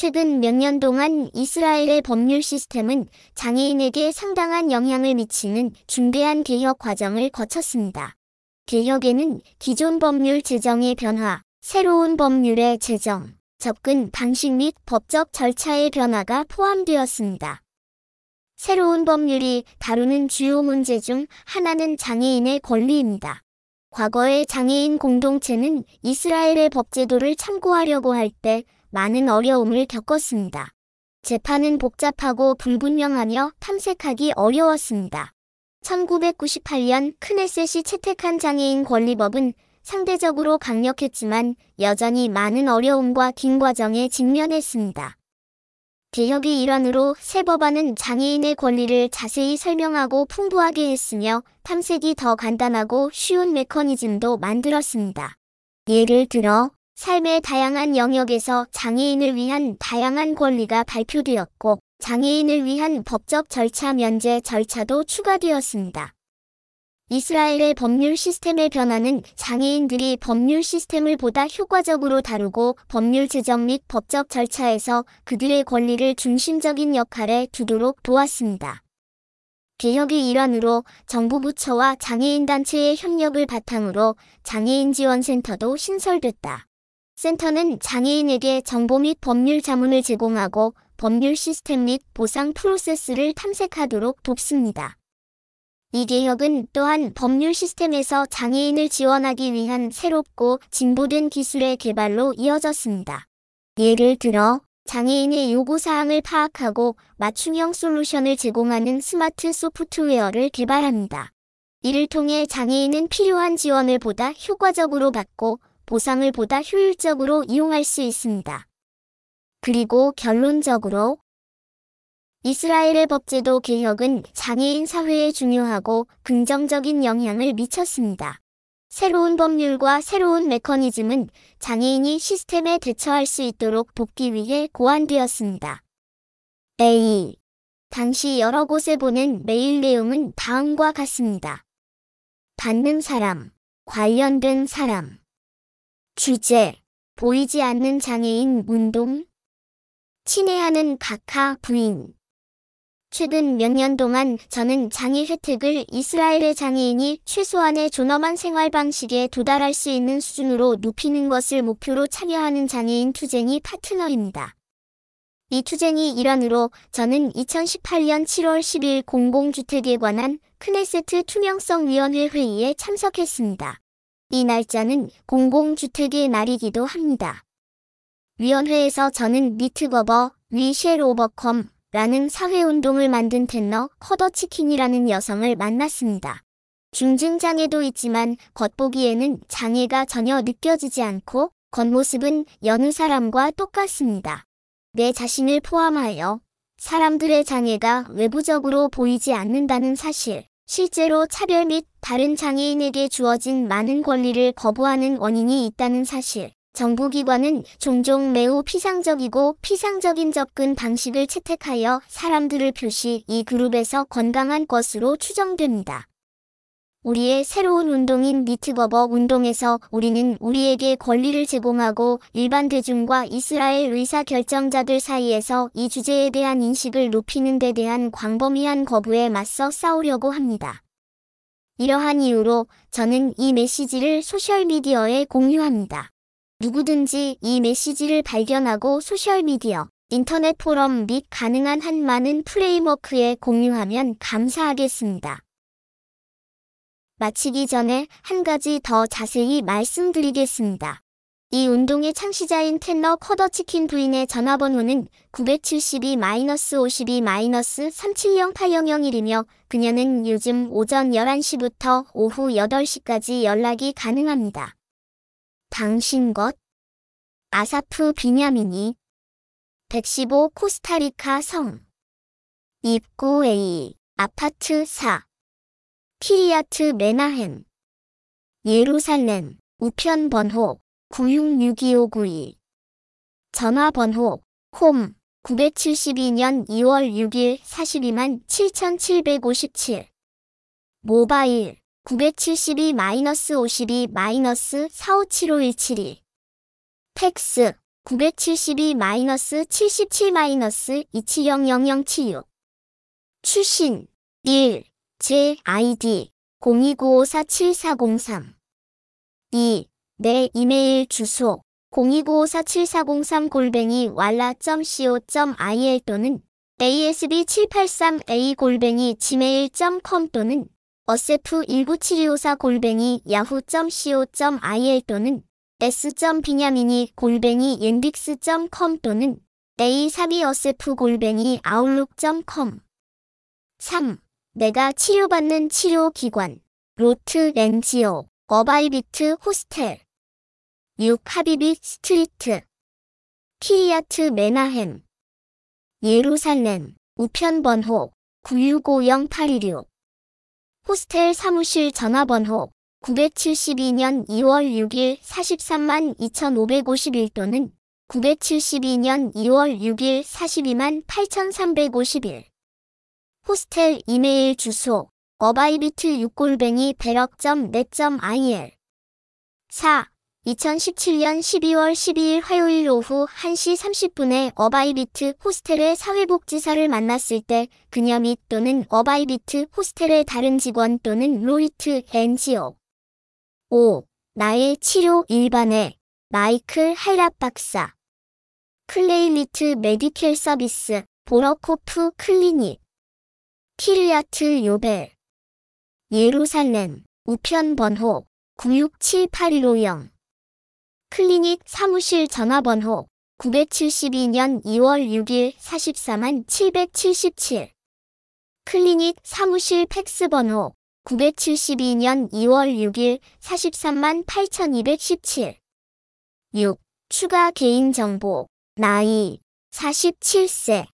최근 몇 년 동안 이스라엘의 법률 시스템은 장애인에게 상당한 영향을 미치는 중대한 개혁 과정을 거쳤습니다. 개혁에는 기존 법률 제정의 변화, 새로운 법률의 제정, 접근 방식 및 법적 절차의 변화가 포함되었습니다. 새로운 법률이 다루는 주요 문제 중 하나는 장애인의 권리입니다. 과거의 장애인 공동체는 이스라엘의 법제도를 참고하려고 할때 많은 어려움을 겪었습니다. 재판은 복잡하고 불분명하며 탐색하기 어려웠습니다. 1998년 크네셋이 채택한 장애인 권리법은 상대적으로 강력했지만 여전히 많은 어려움과 긴 과정에 직면했습니다. 개혁의 일환으로 새 법안은 장애인의 권리를 자세히 설명하고 풍부하게 했으며 탐색이 더 간단하고 쉬운 메커니즘도 만들었습니다. 예를 들어 삶의 다양한 영역에서 장애인을 위한 다양한 권리가 발표되었고 장애인을 위한 법적 절차 면제 절차도 추가되었습니다. 이스라엘의 법률 시스템의 변화는 장애인들이 법률 시스템을 보다 효과적으로 다루고 법률 제정 및 법적 절차에서 그들의 권리를 중심적인 역할에 두도록 도왔습니다. 개혁의 일환으로 정부 부처와 장애인 단체의 협력을 바탕으로 장애인 지원센터도 신설됐다. 센터는 장애인에게 정보 및 법률 자문을 제공하고 법률 시스템 및 보상 프로세스를 탐색하도록 돕습니다. 이 개혁은 또한 법률 시스템에서 장애인을 지원하기 위한 새롭고 진보된 기술의 개발로 이어졌습니다. 예를 들어 장애인의 요구사항을 파악하고 맞춤형 솔루션을 제공하는 스마트 소프트웨어를 개발합니다. 이를 통해 장애인은 필요한 지원을 보다 효과적으로 받고 보상을 보다 효율적으로 이용할 수 있습니다. 그리고 결론적으로 이스라엘의 법제도 개혁은 장애인 사회에 중요하고 긍정적인 영향을 미쳤습니다. 새로운 법률과 새로운 메커니즘은 장애인이 시스템에 대처할 수 있도록 돕기 위해 고안되었습니다. A. 당시 여러 곳에 보낸 메일 내용은 다음과 같습니다. 받는 사람, 관련된 사람. 주제, 보이지 않는 장애인 운동. 친애하는 각하 부인. 최근 몇 년 동안 저는 장애 혜택을 이스라엘의 장애인이 최소한의 존엄한 생활 방식에 도달할 수 있는 수준으로 높이는 것을 목표로 참여하는 장애인 투쟁이 파트너입니다. 이 투쟁의 일환으로 저는 2018년 7월 10일 공공주택에 관한 크네세트 투명성위원회 회의에 참석했습니다. 이 날짜는 공공주택의 날이기도 합니다. 위원회에서 저는 니트버버, We Shall Overcome, 라는 사회운동을 만든 텐너 커더치킨이라는 여성을 만났습니다. 중증장애도 있지만 겉보기에는 장애가 전혀 느껴지지 않고 겉모습은 여느 사람과 똑같습니다. 내 자신을 포함하여 사람들의 장애가 외부적으로 보이지 않는다는 사실, 실제로 차별 및 다른 장애인에게 주어진 많은 권리를 거부하는 원인이 있다는 사실, 정부기관은 종종 매우 피상적이고 피상적인 접근 방식을 채택하여 사람들을 표시 이 그룹에서 건강한 것으로 추정됩니다. 우리의 새로운 운동인 미트버버 운동에서 우리는 우리에게 권리를 제공하고 일반 대중과 이스라엘 의사 결정자들 사이에서 이 주제에 대한 인식을 높이는 데 대한 광범위한 거부에 맞서 싸우려고 합니다. 이러한 이유로 저는 이 메시지를 소셜미디어에 공유합니다. 누구든지 이 메시지를 발견하고 소셜미디어, 인터넷 포럼 및 가능한 한 많은 프레임워크에 공유하면 감사하겠습니다. 마치기 전에 한 가지 더 자세히 말씀드리겠습니다. 이 운동의 창시자인 텐너 커더치킨 부인의 전화번호는 972-52-370800이며 그녀는 요즘 오전 11시부터 오후 8시까지 연락이 가능합니다. 당신 것 아사프 비냐민이 115 코스타리카 성 입구 A 아파트 4 키리아트 메나햄 예루살렘 우편 번호 966252 전화 번호 홈 972년 2월 6일 42만 7757 모바일 972-52-42-4575-172 팩스 972-77-2700076 출신 1. 제 아이디 0295447403 2. 내 이메일 주소 0295447403 골뱅이 왈라.co.il 또는 asb783a 골뱅이 gmail.com 또는 어세프19724 골뱅이 yahoo.co.il 또는 s.비냐미니 골뱅이 옌빅스.com 또는 a3 어세프 골뱅이 아웃룩.com 3. 내가 치료받는 치료기관 로트 렌지오 어바이비트 호스텔 6. 하비비 Street 키리아트 메나햄 예루살렘 우편번호 9650816 호스텔 사무실 전화번호 972년 2월 6일 43만 2551 또는 972년 2월 6일 42만 8351 호스텔 이메일 주소 어바이비트 6골뱅이 배럭.net.il 4. 2017년 12월 12일 화요일 오후 1시 30분에 어바이비트 호스텔의 사회복지사를 만났을 때 그녀 및 또는 어바이비트 호스텔의 다른 직원 또는 로이트 NGO 5. 나의 치료 일반에 마이클 할랍 박사 Clalit Medical 서비스 보러코프 클리닉 키르야트 요벨 예루살렘 우편 번호 967810 클리닉 사무실 전화번호 972년 2월 6일 44만 777 클리닉 사무실 팩스 번호 972년 2월 6일 43만 8217 6. 추가 개인정보 나이 47세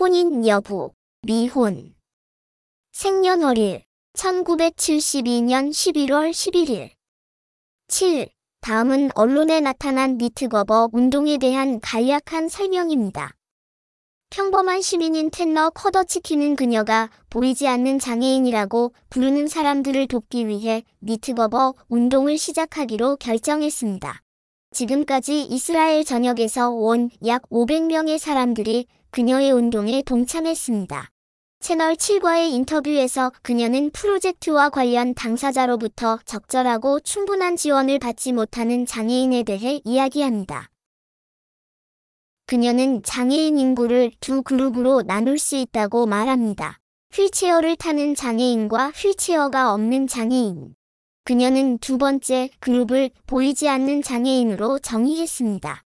혼인 여부 미혼 생년월일 1972년 11월 11일 7. 다음은 언론에 나타난 니트거버 운동에 대한 간략한 설명입니다. 평범한 시민인 텐너 커더치키는 그녀가 보이지 않는 장애인이라고 부르는 사람들을 돕기 위해 니트거버 운동을 시작하기로 결정했습니다. 지금까지 이스라엘 전역에서 온 약 500명의 사람들이 그녀의 운동에 동참했습니다. 채널 7과의 인터뷰에서 그녀는 프로젝트와 관련 당사자로부터 적절하고 충분한 지원을 받지 못하는 장애인에 대해 이야기합니다. 그녀는 장애인 인구를 두 그룹으로 나눌 수 있다고 말합니다. 휠체어를 타는 장애인과 휠체어가 없는 장애인. 그녀는 두 번째 그룹을 보이지 않는 장애인으로 정의했습니다.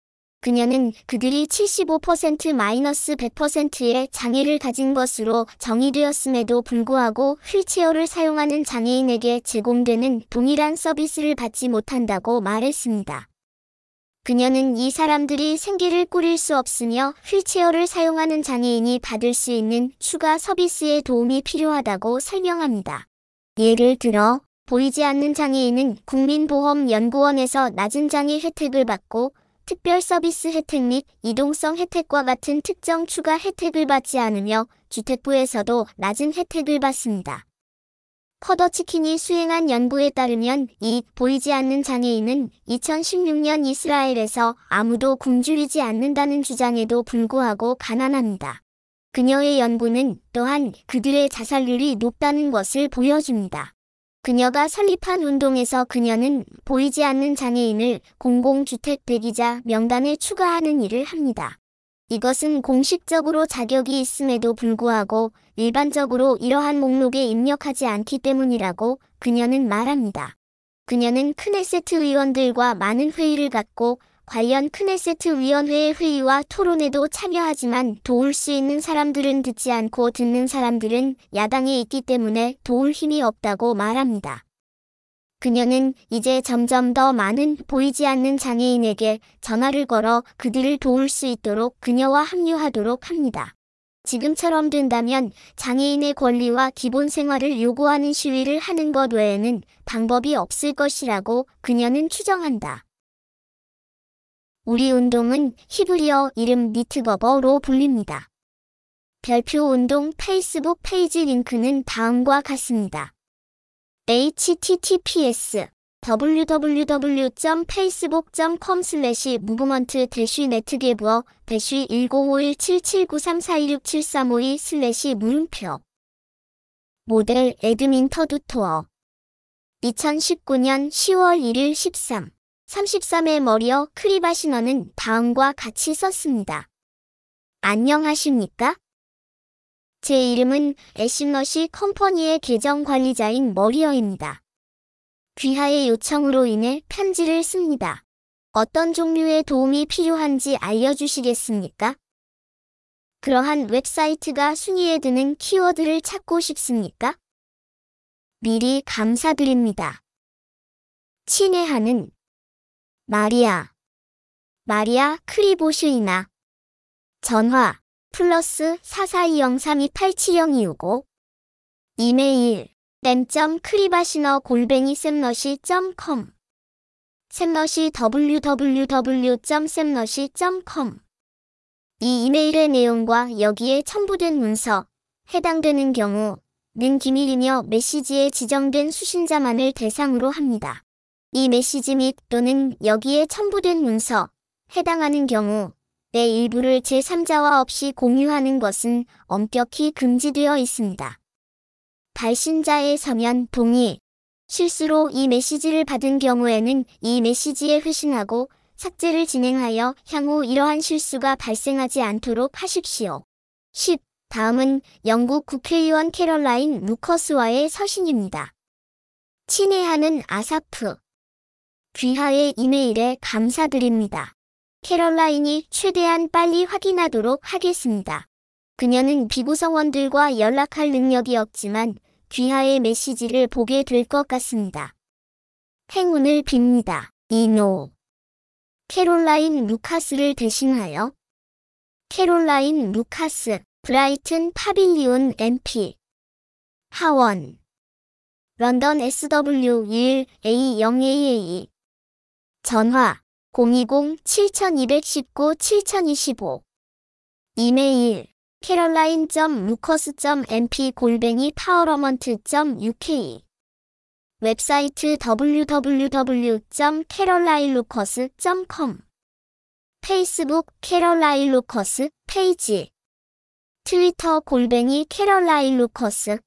그녀는 그들이 75%-100%의 장애를 가진 것으로 정의되었음에도 불구하고 휠체어를 사용하는 장애인에게 제공되는 동일한 서비스를 받지 못한다고 말했습니다. 그녀는 이 사람들이 생계를 꾸릴 수 없으며 휠체어를 사용하는 장애인이 받을 수 있는 추가 서비스의 도움이 필요하다고 설명합니다. 예를 들어 보이지 않는 장애인은 국민보험연구원에서 낮은 장애 혜택을 받고 특별 서비스 혜택 및 이동성 혜택과 같은 특정 추가 혜택을 받지 않으며 주택부에서도 낮은 혜택을 받습니다. 커더치킨이 수행한 연구에 따르면 이 보이지 않는 장애인은 2016년 이스라엘에서 아무도 굶주리지 않는다는 주장에도 불구하고 가난합니다. 그녀의 연구는 또한 그들의 자살률이 높다는 것을 보여줍니다. 그녀가 설립한 운동에서 그녀는 보이지 않는 장애인을 공공주택 대기자 명단에 추가하는 일을 합니다. 이것은 공식적으로 자격이 있음에도 불구하고 일반적으로 이러한 목록에 입력하지 않기 때문이라고 그녀는 말합니다. 그녀는 크네세트 의원들과 많은 회의를 갖고 관련 크네세트 위원회의 회의와 토론에도 참여하지만 도울 수 있는 사람들은 듣지 않고 듣는 사람들은 야당에 있기 때문에 도울 힘이 없다고 말합니다. 그녀는 이제 점점 더 많은 보이지 않는 장애인에게 전화를 걸어 그들을 도울 수 있도록 그녀와 합류하도록 합니다. 지금처럼 된다면 장애인의 권리와 기본 생활을 요구하는 시위를 하는 것 외에는 방법이 없을 것이라고 그녀는 추정한다. 우리 운동은 히브리어 이름 Nitgaber로 불립니다. 별표 운동 페이스북 페이지 링크는 다음과 같습니다. https www.facebook.com slash movement dash 네트게부어 대쉬 10517793426735 slash 물음표 modal admin todo tour 2019년 10월 1일 13 33의 머리어 크리바시너는 다음과 같이 썼습니다. 안녕하십니까? 제 이름은 SEMrush company의 계정 관리자인 머리어입니다. 귀하의 요청으로 인해 편지를 씁니다. 어떤 종류의 도움이 필요한지 알려주시겠습니까? 그러한 웹사이트가 순위에 드는 키워드를 찾고 싶습니까? 미리 감사드립니다. 친애하는 마리아. 마리아 크리보슈이나. 전화 플러스 44203287025 이메일 램.크리바시너 골뱅이 샘러시.com 샘러시 www.샘러시.com 이 이메일의 내용과 여기에 첨부된 문서, 해당되는 경우 는 기밀이며 메시지에 지정된 수신자만을 대상으로 합니다. 이 메시지 및 또는 여기에 첨부된 문서, 해당하는 경우 내 일부를 제3자와 없이 공유하는 것은 엄격히 금지되어 있습니다. 발신자의 서면 동의, 실수로 이 메시지를 받은 경우에는 이 메시지에 회신하고 삭제를 진행하여 향후 이러한 실수가 발생하지 않도록 하십시오. 10. 다음은 영국 국회의원 캐럴라인 루커스와의 서신입니다. 친애하는 아사프. 귀하의 이메일에 감사드립니다. 캐럴라인이 최대한 빨리 확인하도록 하겠습니다. 그녀는 비구성원들과 연락할 능력이 없지만 귀하의 메시지를 보게 될 것 같습니다. 행운을 빕니다. 이노. 캐롤라인 루카스를 대신하여 캐롤라인 루카스 브라이튼 파빌리온 MP 하원 런던 SW1A0AA 전화 020-7219-7025 이메일 parliament.uk 웹사이트 www.caroline.lucas.com 페이스북 캐럴라인 루커스 페이지 트위터 골뱅이 캐럴라인 루커스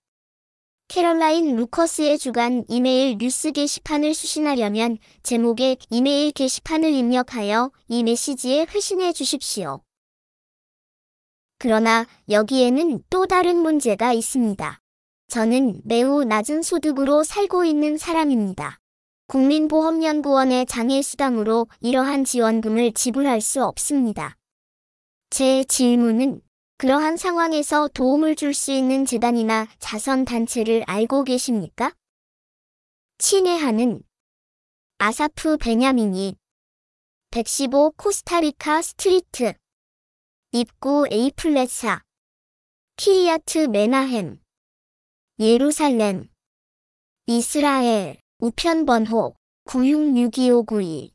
캐럴라인 루커스의 주간 이메일 뉴스 게시판을 수신하려면 제목에 이메일 게시판을 입력하여 이 메시지에 회신해 주십시오. 그러나 여기에는 또 다른 문제가 있습니다. 저는 매우 낮은 소득으로 살고 있는 사람입니다. 국민보험연구원의 장애수당으로 이러한 지원금을 지불할 수 없습니다. 제 질문은 그러한 상황에서 도움을 줄 수 있는 재단이나 자선단체를 알고 계십니까? 친애하는 아사프 베냐민이 115 코스타리카 스트리트 입구 에이플렛사 키리아트 메나햄 예루살렘 이스라엘 우편번호 966252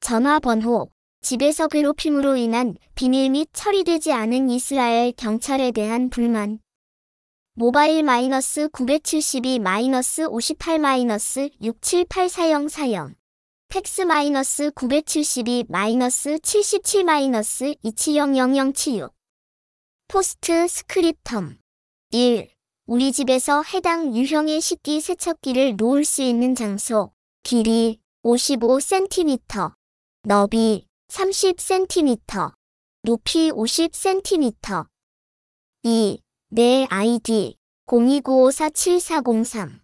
전화번호 집에서 괴롭힘으로 인한 비밀 및 처리되지 않은 이스라엘 경찰에 대한 불만. 모바일 마이너스 972 마이너스 58 마이너스 678404형. 팩스 마이너스 972 마이너스 77 마이너스 270076. Post Scriptum. 1. 우리 집에서 해당 유형의 식기 세척기를 놓을 수 있는 장소. 길이 55cm. 너비 30cm, 높이 50cm. 2. 내 아이디 029547403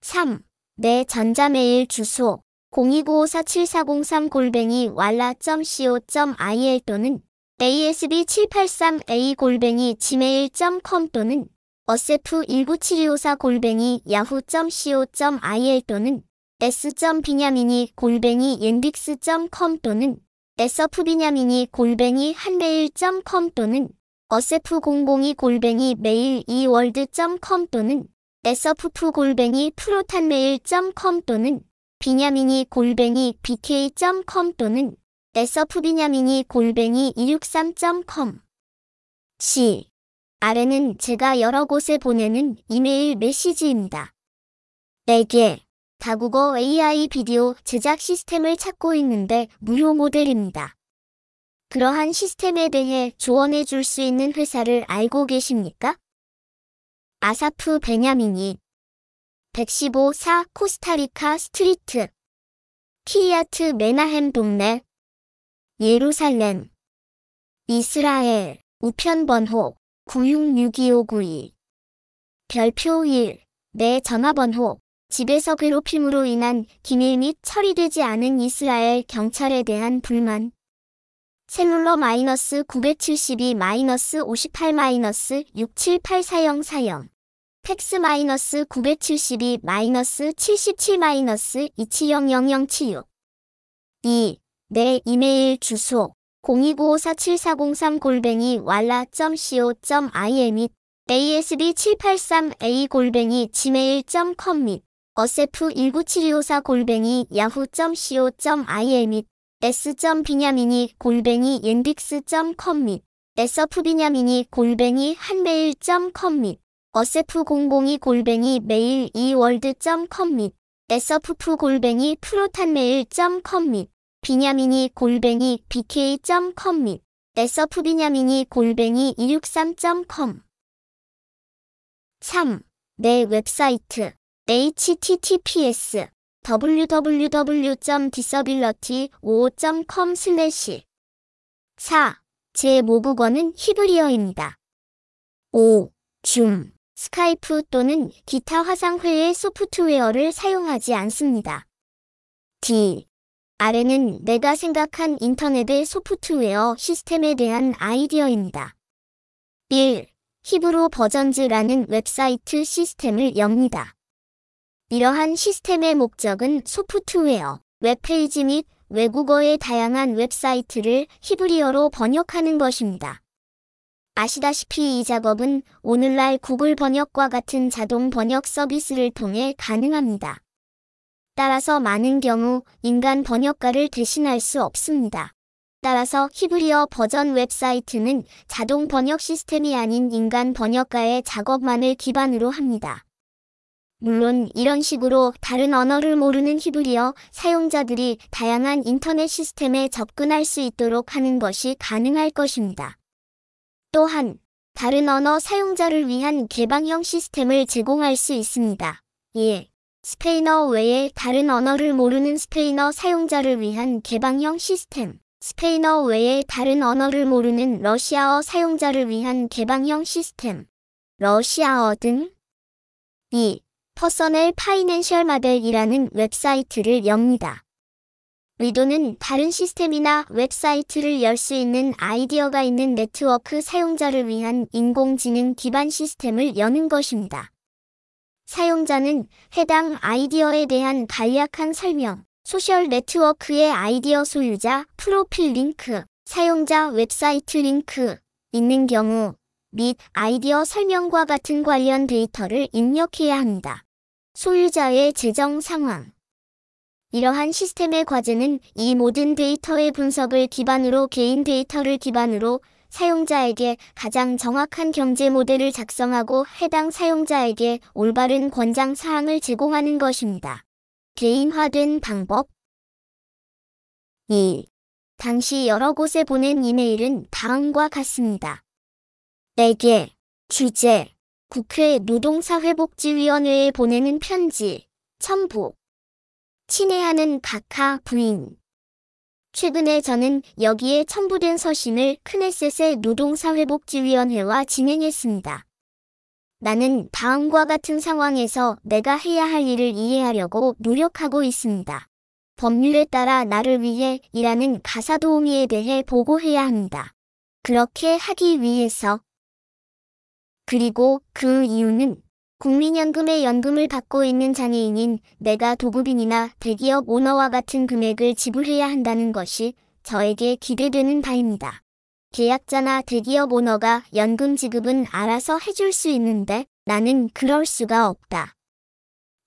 3. 내 전자메일 주소 029547403 골뱅이 왈라.co.il 또는 asb783a 골뱅이 gmail.com 또는 어세프 19724 골뱅이 yahoo.co.il 또는 s.비냐미니 골뱅이 옌빅스.com 또는 sf비냐미니 골뱅이 한메일.com 또는 어세프002 골뱅이 메일 이월드.com 또는 sf 골뱅이 프로탄메일.com 또는 비냐미니 골뱅이 bk.com 또는 sf비냐미니 골뱅이 263.com C. 아래는 제가 여러 곳에 보내는 이메일 메시지입니다. 4개 다국어 AI 비디오 제작 시스템을 찾고 있는데 무료 모델입니다. 그러한 시스템에 대해 조언해 줄 수 있는 회사를 알고 계십니까? 아사프 베냐민이 115사 코스타리카 스트리트 키리아트 메나햄 동네 예루살렘 이스라엘 우편 번호 966252 별표 1 내 전화번호 집에서 괴롭힘으로 인한 기밀 및 처리되지 않은 이스라엘 경찰에 대한 불만 셀룰러 마이너스 972 마이너스 58 마이너스 678404형 팩스 마이너스 972 마이너스 77 마이너스 27000076 2. 내 이메일 주소 029547403 골뱅이 왈라.co.il 및 asb783a 골뱅이 gmail.com 및 어세프197254 골뱅이 yahoo.co.il 및 s.비냐미니 골뱅이 옌빅스.com 및 sf비냐미니 골뱅이 한메일.com 및 어세프002 골뱅이 메일 이월드.com 및 sf 골뱅이 프로탄메일.com 및 비냐미니 골뱅이 bk.com 및 sf비냐미니 골뱅이 263.com 3. 내 웹사이트 https www.disability5.com 4. 제 모국어는 히브리어입니다. 5. 줌, 스카이프 또는 기타 화상회의 소프트웨어를 사용하지 않습니다. D. 아래는 내가 생각한 인터넷의 소프트웨어 시스템에 대한 아이디어입니다. 1. Hebrew Versions라는 웹사이트 시스템을 엽니다. 이러한 시스템의 목적은 소프트웨어, 웹페이지 및 외국어의 다양한 웹사이트를 히브리어로 번역하는 것입니다. 아시다시피 이 작업은 오늘날 구글 번역과 같은 자동 번역 서비스를 통해 가능합니다. 따라서 많은 경우 인간 번역가를 대신할 수 없습니다. 따라서 히브리어 버전 웹사이트는 자동 번역 시스템이 아닌 인간 번역가의 작업만을 기반으로 합니다. 물론 이런 식으로 다른 언어를 모르는 히브리어 사용자들이 다양한 인터넷 시스템에 접근할 수 있도록 하는 것이 가능할 것입니다. 또한 다른 언어 사용자를 위한 개방형 시스템을 제공할 수 있습니다. 예. 스페인어 외에 다른 언어를 모르는 스페인어 사용자를 위한 개방형 시스템. 스페인어 외에 다른 언어를 모르는 러시아어 사용자를 위한 개방형 시스템. 러시아어 등 2. Personal Financial Model이라는 웹사이트를 엽니다. 의도는 다른 시스템이나 웹사이트를 열 수 있는 아이디어가 있는 네트워크 사용자를 위한 인공지능 기반 시스템을 여는 것입니다. 사용자는 해당 아이디어에 대한 간략한 설명, 소셜 네트워크의 아이디어 소유자 프로필 링크, 사용자 웹사이트 링크 있는 경우 및 아이디어 설명과 같은 관련 데이터를 입력해야 합니다. 소유자의 재정 상황 이러한 시스템의 과제는 이 모든 데이터의 분석을 기반으로 개인 데이터를 기반으로 사용자에게 가장 정확한 경제 모델을 작성하고 해당 사용자에게 올바른 권장 사항을 제공하는 것입니다. 개인화된 방법 2. 당시 여러 곳에 보낸 이메일은 다음과 같습니다. 내게 주제 국회 노동사회복지위원회에 보내는 편지 첨부 친애하는 각하 부인 최근에 저는 여기에 첨부된 서신을 크네셋의 노동사회복지위원회와 진행했습니다. 나는 다음과 같은 상황에서 내가 해야 할 일을 이해하려고 노력하고 있습니다. 법률에 따라 나를 위해 일하는 가사도우미에 대해 보고해야 합니다. 그렇게 하기 위해서 그리고 그 이유는 국민연금의 연금을 받고 있는 장애인인 내가 도급인이나 대기업 오너와 같은 금액을 지불해야 한다는 것이 저에게 기대되는 바입니다. 계약자나 대기업 오너가 연금 지급은 알아서 해줄 수 있는데 나는 그럴 수가 없다.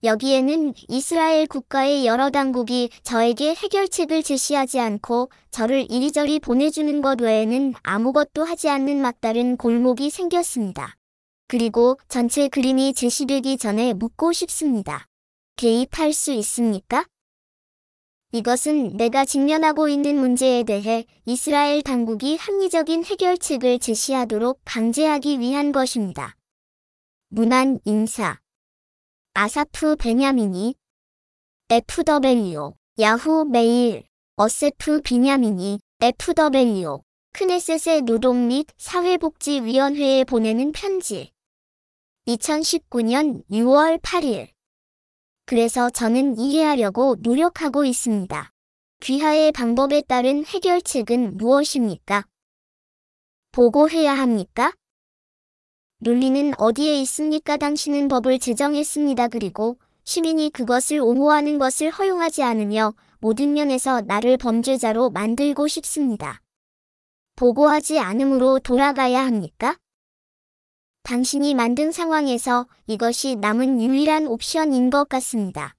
여기에는 이스라엘 국가의 여러 당국이 저에게 해결책을 제시하지 않고 저를 이리저리 보내주는 것 외에는 아무것도 하지 않는 막다른 골목이 생겼습니다. 그리고 전체 그림이 제시되기 전에 묻고 싶습니다. 개입할 수 있습니까? 이것은 내가 직면하고 있는 문제에 대해 이스라엘 당국이 합리적인 해결책을 제시하도록 방지하기 위한 것입니다. 문안 인사. 아사프 베냐민이. FW 야후 메일. 어세프 비냐민이. FW 크네셋의 노동 및 사회복지위원회에 보내는 편지 2019년 6월 8일 그래서 저는 이해하려고 노력하고 있습니다. 귀하의 방법에 따른 해결책은 무엇입니까? 보고해야 합니까? 논리는 어디에 있습니까? 당신은 법을 제정했습니다. 그리고 시민이 그것을 옹호하는 것을 허용하지 않으며 모든 면에서 나를 범죄자로 만들고 싶습니다. 보고하지 않으므로 돌아가야 합니까? 당신이 만든 상황에서 이것이 남은 유일한 옵션인 것 같습니다.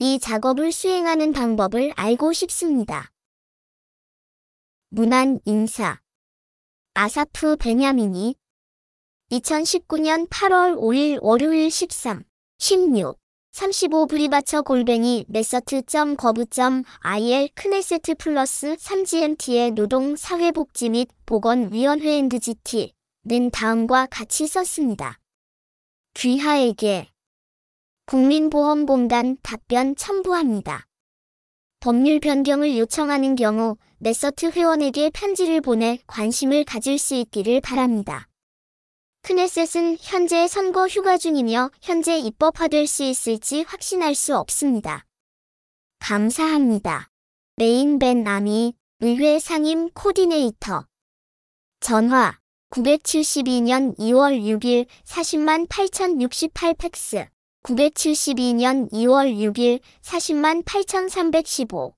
이 작업을 수행하는 방법을 알고 싶습니다. 문안 인사 아사프 베냐민이 2019년 8월 5일 월요일 13, 16, 35 브리바처 골뱅이 메서트.거브.il 크네세트 플러스 3GMT의 노동 사회복지 및 보건위원회 NDGT 는 다음과 같이 썼습니다. 귀하에게 국민보험공단 답변 첨부합니다. 법률 변경을 요청하는 경우 크네세트 회원에게 편지를 보내 관심을 가질 수 있기를 바랍니다. 크네셋은 현재 선거 휴가 중이며 현재 입법화될 수 있을지 확신할 수 없습니다. 감사합니다. 메인 벤 아미 의회 상임 코디네이터 전화 972년 2월 6일 40만 8068 팩스. 972년 2월 6일 40만 8315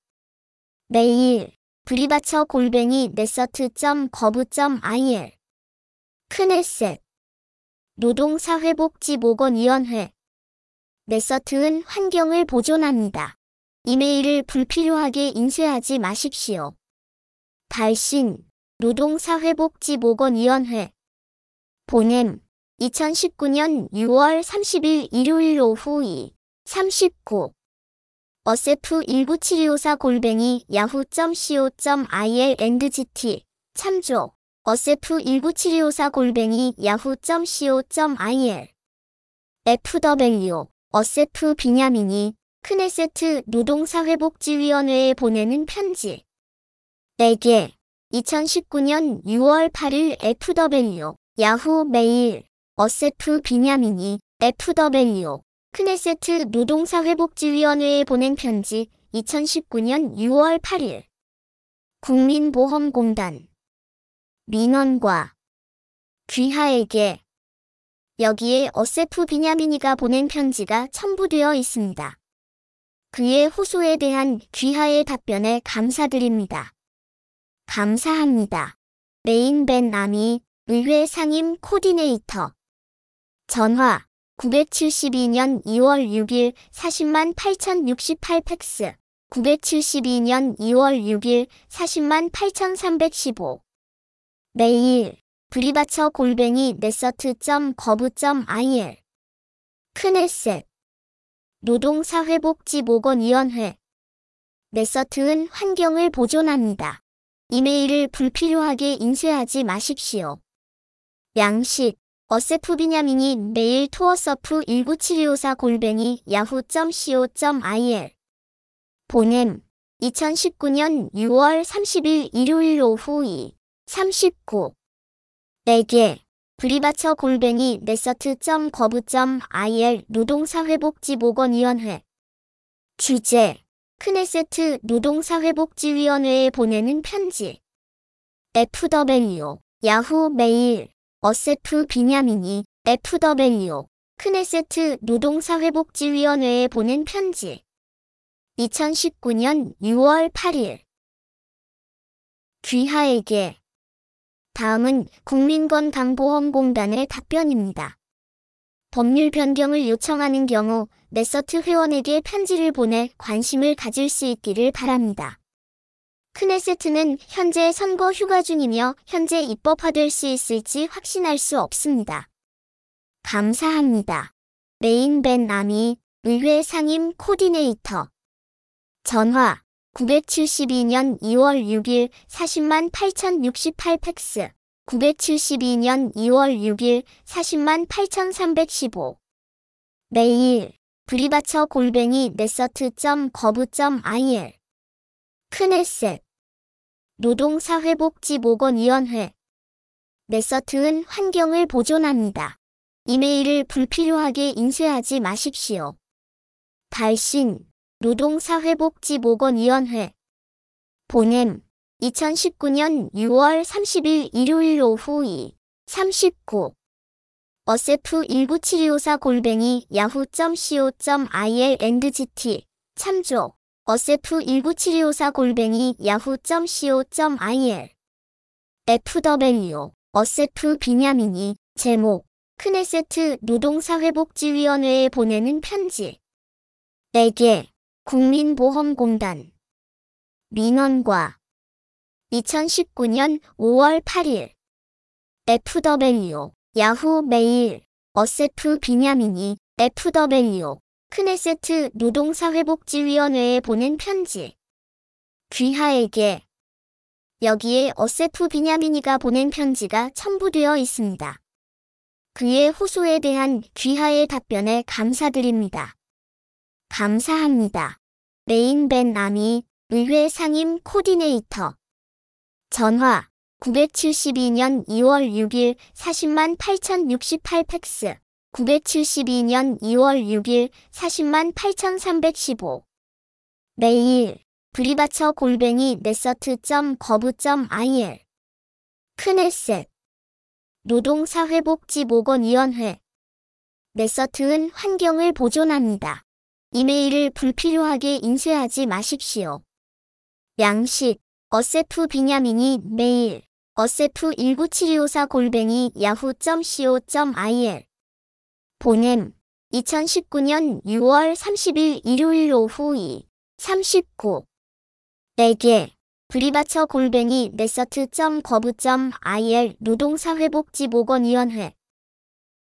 메일 브리바처 골뱅이 네서트.거부.il 크네셋 노동사회복지보건위원회. 네서트은 환경을 보존합니다. 이메일을 불필요하게 인쇄하지 마십시오. 발신 노동사회복지보건위원회. 보냄 2019년 6월 30일 일요일 오후 2 39 어세프 19724 골뱅이 yahoo.co.il endgt 참조. 어세프 19724 골뱅이 yahoo.co.il FW 어세프 비냐민이 크네세트 노동사회복지위원회에 보내는 편지. 4개 2019년 6월 8일 FW 야후 메일 어세프 비냐민이 FW 크네세트 노동사회복지위원회에 보낸 편지 2019년 6월 8일 국민보험공단 민원과 귀하에게 여기에 어세프 비냐민이가 보낸 편지가 첨부되어 있습니다. 그의 호소에 대한 귀하의 답변에 감사드립니다. 감사합니다. 메인 벤 아미 의회 상임 코디네이터. 전화 972년 2월 6일 40만 8068 팩스. 972년 2월 6일 40만 8315 메일 브리바처 골뱅이 네서트.거부.il 크네셋. 노동사회복지보건위원회. 네서트은 환경을 보존합니다. 이메일을 불필요하게 인쇄하지 마십시오. 양식 어세프 비냐민이 메일 투어서프 19724 골뱅이 yahoo.co.il 보냄 2019년 6월 30일 일요일 오후 2 39 4개 브리바처 골뱅이 knesset.gov.il 노동사회복지보건위원회. 주제 크네세트 노동사회복지위원회에 보내는 편지. FW 야후 메일 어세프 비냐민이 FW 크네세트 노동사회복지위원회에 보낸 편지. 2019년 6월 8일. 귀하에게. 다음은 국민건강보험공단의 답변입니다. 법률 변경을 요청하는 경우 네서트 회원에게 편지를 보내 관심을 가질 수 있기를 바랍니다. 크네세트는 현재 선거 휴가 중이며 현재 입법화될 수 있을지 확신할 수 없습니다. 감사합니다. 메인 벤 아미 의회 상임 코디네이터 전화 972년 2월 6일 40만 8068 팩스 972년 2월 6일 40만 8315 메일 브리바처 골뱅이 knesset.gov.il 크네셋 노동사회복지보건위원회. 네서트은 환경을 보존합니다. 이메일을 불필요하게 인쇄하지 마십시오. 발신. 노동사회복지보건위원회. 보냄 2019년 6월 30일 일요일 오후 2 39 어세프 19724 골뱅이 yahoo.co.il endgt 참조 어세프 19724 골뱅이 yahoo.co.il FW 어세프 비냐민이 제목 크네세트 노동사회복지위원회에 보내는 편지 4개 국민보험공단 민원과 2019년 5월 8일 FW 야후 메일 어세프 비냐민이 FW 크네세트 노동사회복지위원회에 보낸 편지 귀하에게 여기에 어세프 비냐민이가 보낸 편지가 첨부되어 있습니다. 그의 호소에 대한 귀하의 답변에 감사드립니다. 감사합니다. 메인 벤 아미 의회 상임 코디네이터 전화 972년 2월 6일 40만 8068 팩스. 972년 2월 6일 40만 8315 메일 브리바처 골뱅이 네서트.거부.il 크네셋. 노동사회복지보건위원회. 네서트은 환경을 보존합니다. 이메일을 불필요하게 인쇄하지 마십시오. 양식 어세프 비냐민이 메일 어세프 19724 골뱅이 yahoo.co.il 보냄 2019년 6월 30일 일요일 오후 2 39 4개 브리바처 골뱅이 네서트.거부.il 노동사회복지보건위원회.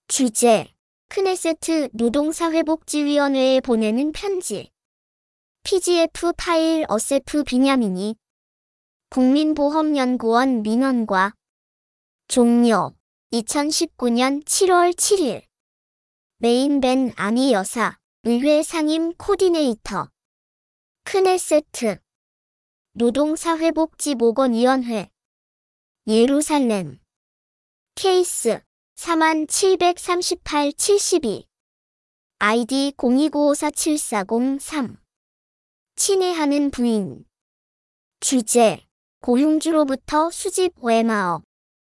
주제 크네세트 노동사회복지위원회에 보내는 편지. PGF 파일 어세프 비냐민이 국민보험연구원 민원과 종료 2019년 7월 7일. 메인 벤 아미 여사 의회 상임 코디네이터. 크네세트. 노동사회복지보건위원회. 예루살렘. 케이스 4738-72 아이디 02954740-3 친애하는 부인. 주제 고용주로부터 수집 외마어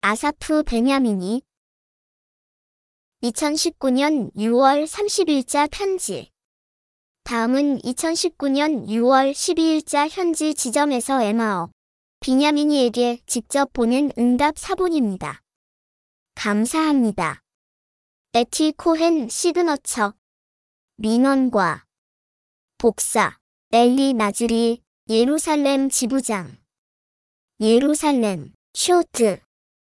아사프 베냐민이 2019년 6월 30일자 편지. 다음은 2019년 6월 12일자 현지 지점에서 에마어 비냐미니에게 직접 보낸 응답 사본입니다. 감사합니다. 에티 코헨 시그너처. 민원과 복사. 엘리 나즈리 예루살렘 지부장 예루살렘 쇼트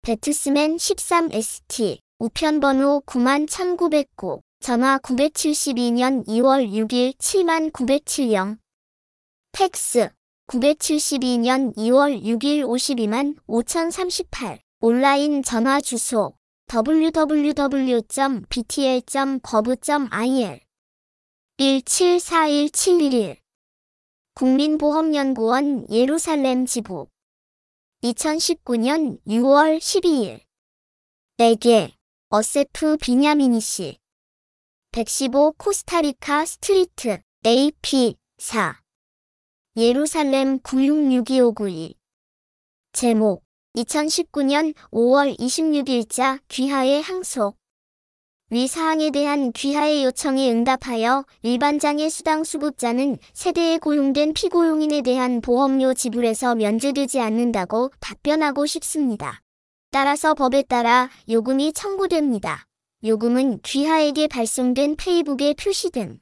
배트스맨 13ST 우편 번호 91,1909 전화 972년 2월 6일 7907영. 팩스 972년 2월 6일 52만 5038 온라인 전화 주소 www.btl.gov.il 1741711 국민보험연구원 예루살렘 지부 2019년 6월 12일. 4개 어세프 비냐미니 씨. 115 코스타리카 Street AP 4 예루살렘 966252 제목 2019년 5월 26일자 귀하의 항소 위 사항에 대한 귀하의 요청에 응답하여 일반장애 수당 수급자는 세대에 고용된 피고용인에 대한 보험료 지불에서 면제되지 않는다고 답변하고 싶습니다. 따라서 법에 따라 요금이 청구됩니다. 요금은 귀하에게 발송된 페이북에 표시됨.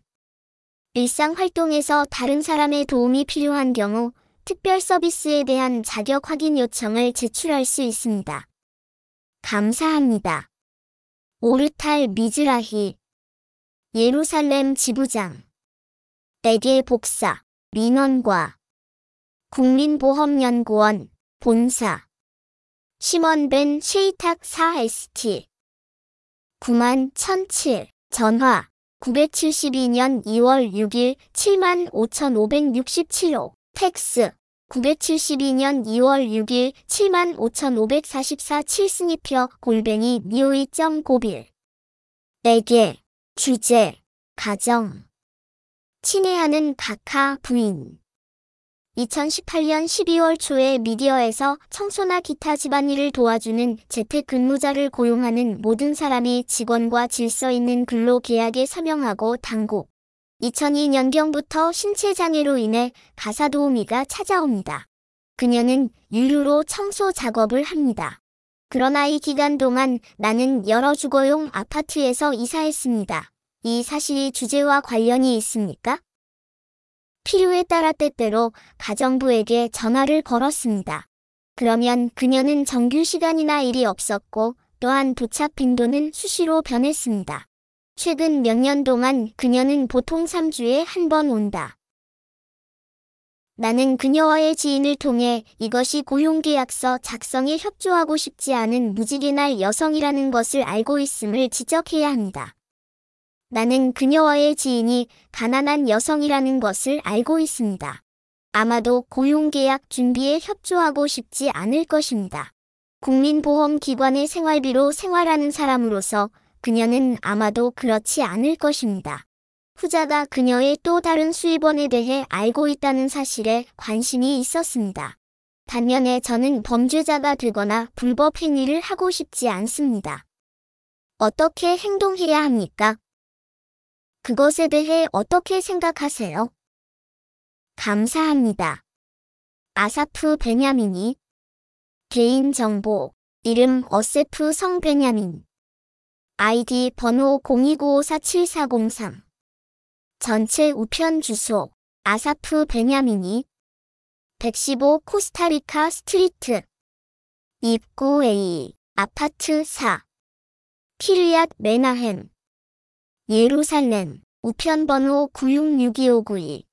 일상 활동에서 다른 사람의 도움이 필요한 경우 특별 서비스에 대한 자격 확인 요청을 제출할 수 있습니다. 감사합니다. 오르탈 미즈라히 예루살렘 지부장 에게 복사, 민원과 국민보험연구원, 본사 심원벤 쉐이탁 4ST 9만 1007 전화 972년 2월 6일 7만 5567호 팩스 972년 2월 6일 7만 5544 7스니표 골뱅이 미오이.고빌. 에게 주제 가정. 친애하는 각하 부인. 2018년 12월 초에 미디어에서 청소나 기타 집안일을 도와주는 재택근무자를 고용하는 모든 사람이 직원과 질서 있는 근로계약에 서명하고 당국. 2002년경부터 신체장애로 인해 가사도우미가 찾아옵니다. 그녀는 유료로 청소 작업을 합니다. 그러나 이 기간 동안 나는 여러 주거용 아파트에서 이사했습니다. 이 사실이 주제와 관련이 있습니까? 필요에 따라 때때로 가정부에게 전화를 걸었습니다. 그러면 그녀는 정규 시간이나 일이 없었고 또한 도착 빈도는 수시로 변했습니다. 최근 몇 년 동안 그녀는 보통 3주에 한 번 온다. 나는 그녀와의 지인을 통해 이것이 고용계약서 작성에 협조하고 싶지 않은 무지개날 여성이라는 것을 알고 있음을 지적해야 합니다. 나는 그녀와의 지인이 가난한 여성이라는 것을 알고 있습니다. 아마도 고용계약 준비에 협조하고 싶지 않을 것입니다. 국민보험기관의 생활비로 생활하는 사람으로서 그녀는 아마도 그렇지 않을 것입니다. 후자가 그녀의 또 다른 수입원에 대해 알고 있다는 사실에 관심이 있었습니다. 반면에 저는 범죄자가 되거나 불법 행위를 하고 싶지 않습니다. 어떻게 행동해야 합니까? 그것에 대해 어떻게 생각하세요? 감사합니다. 아사프 베냐민이 개인정보 이름 어세프 성 베냐민 아이디 번호 02954743 전체 우편 주소 아사프 베냐민이 115 코스타리카 Street. 입구 A 아파트 4 키르얏 메나햄 예루살렘 우편번호 966252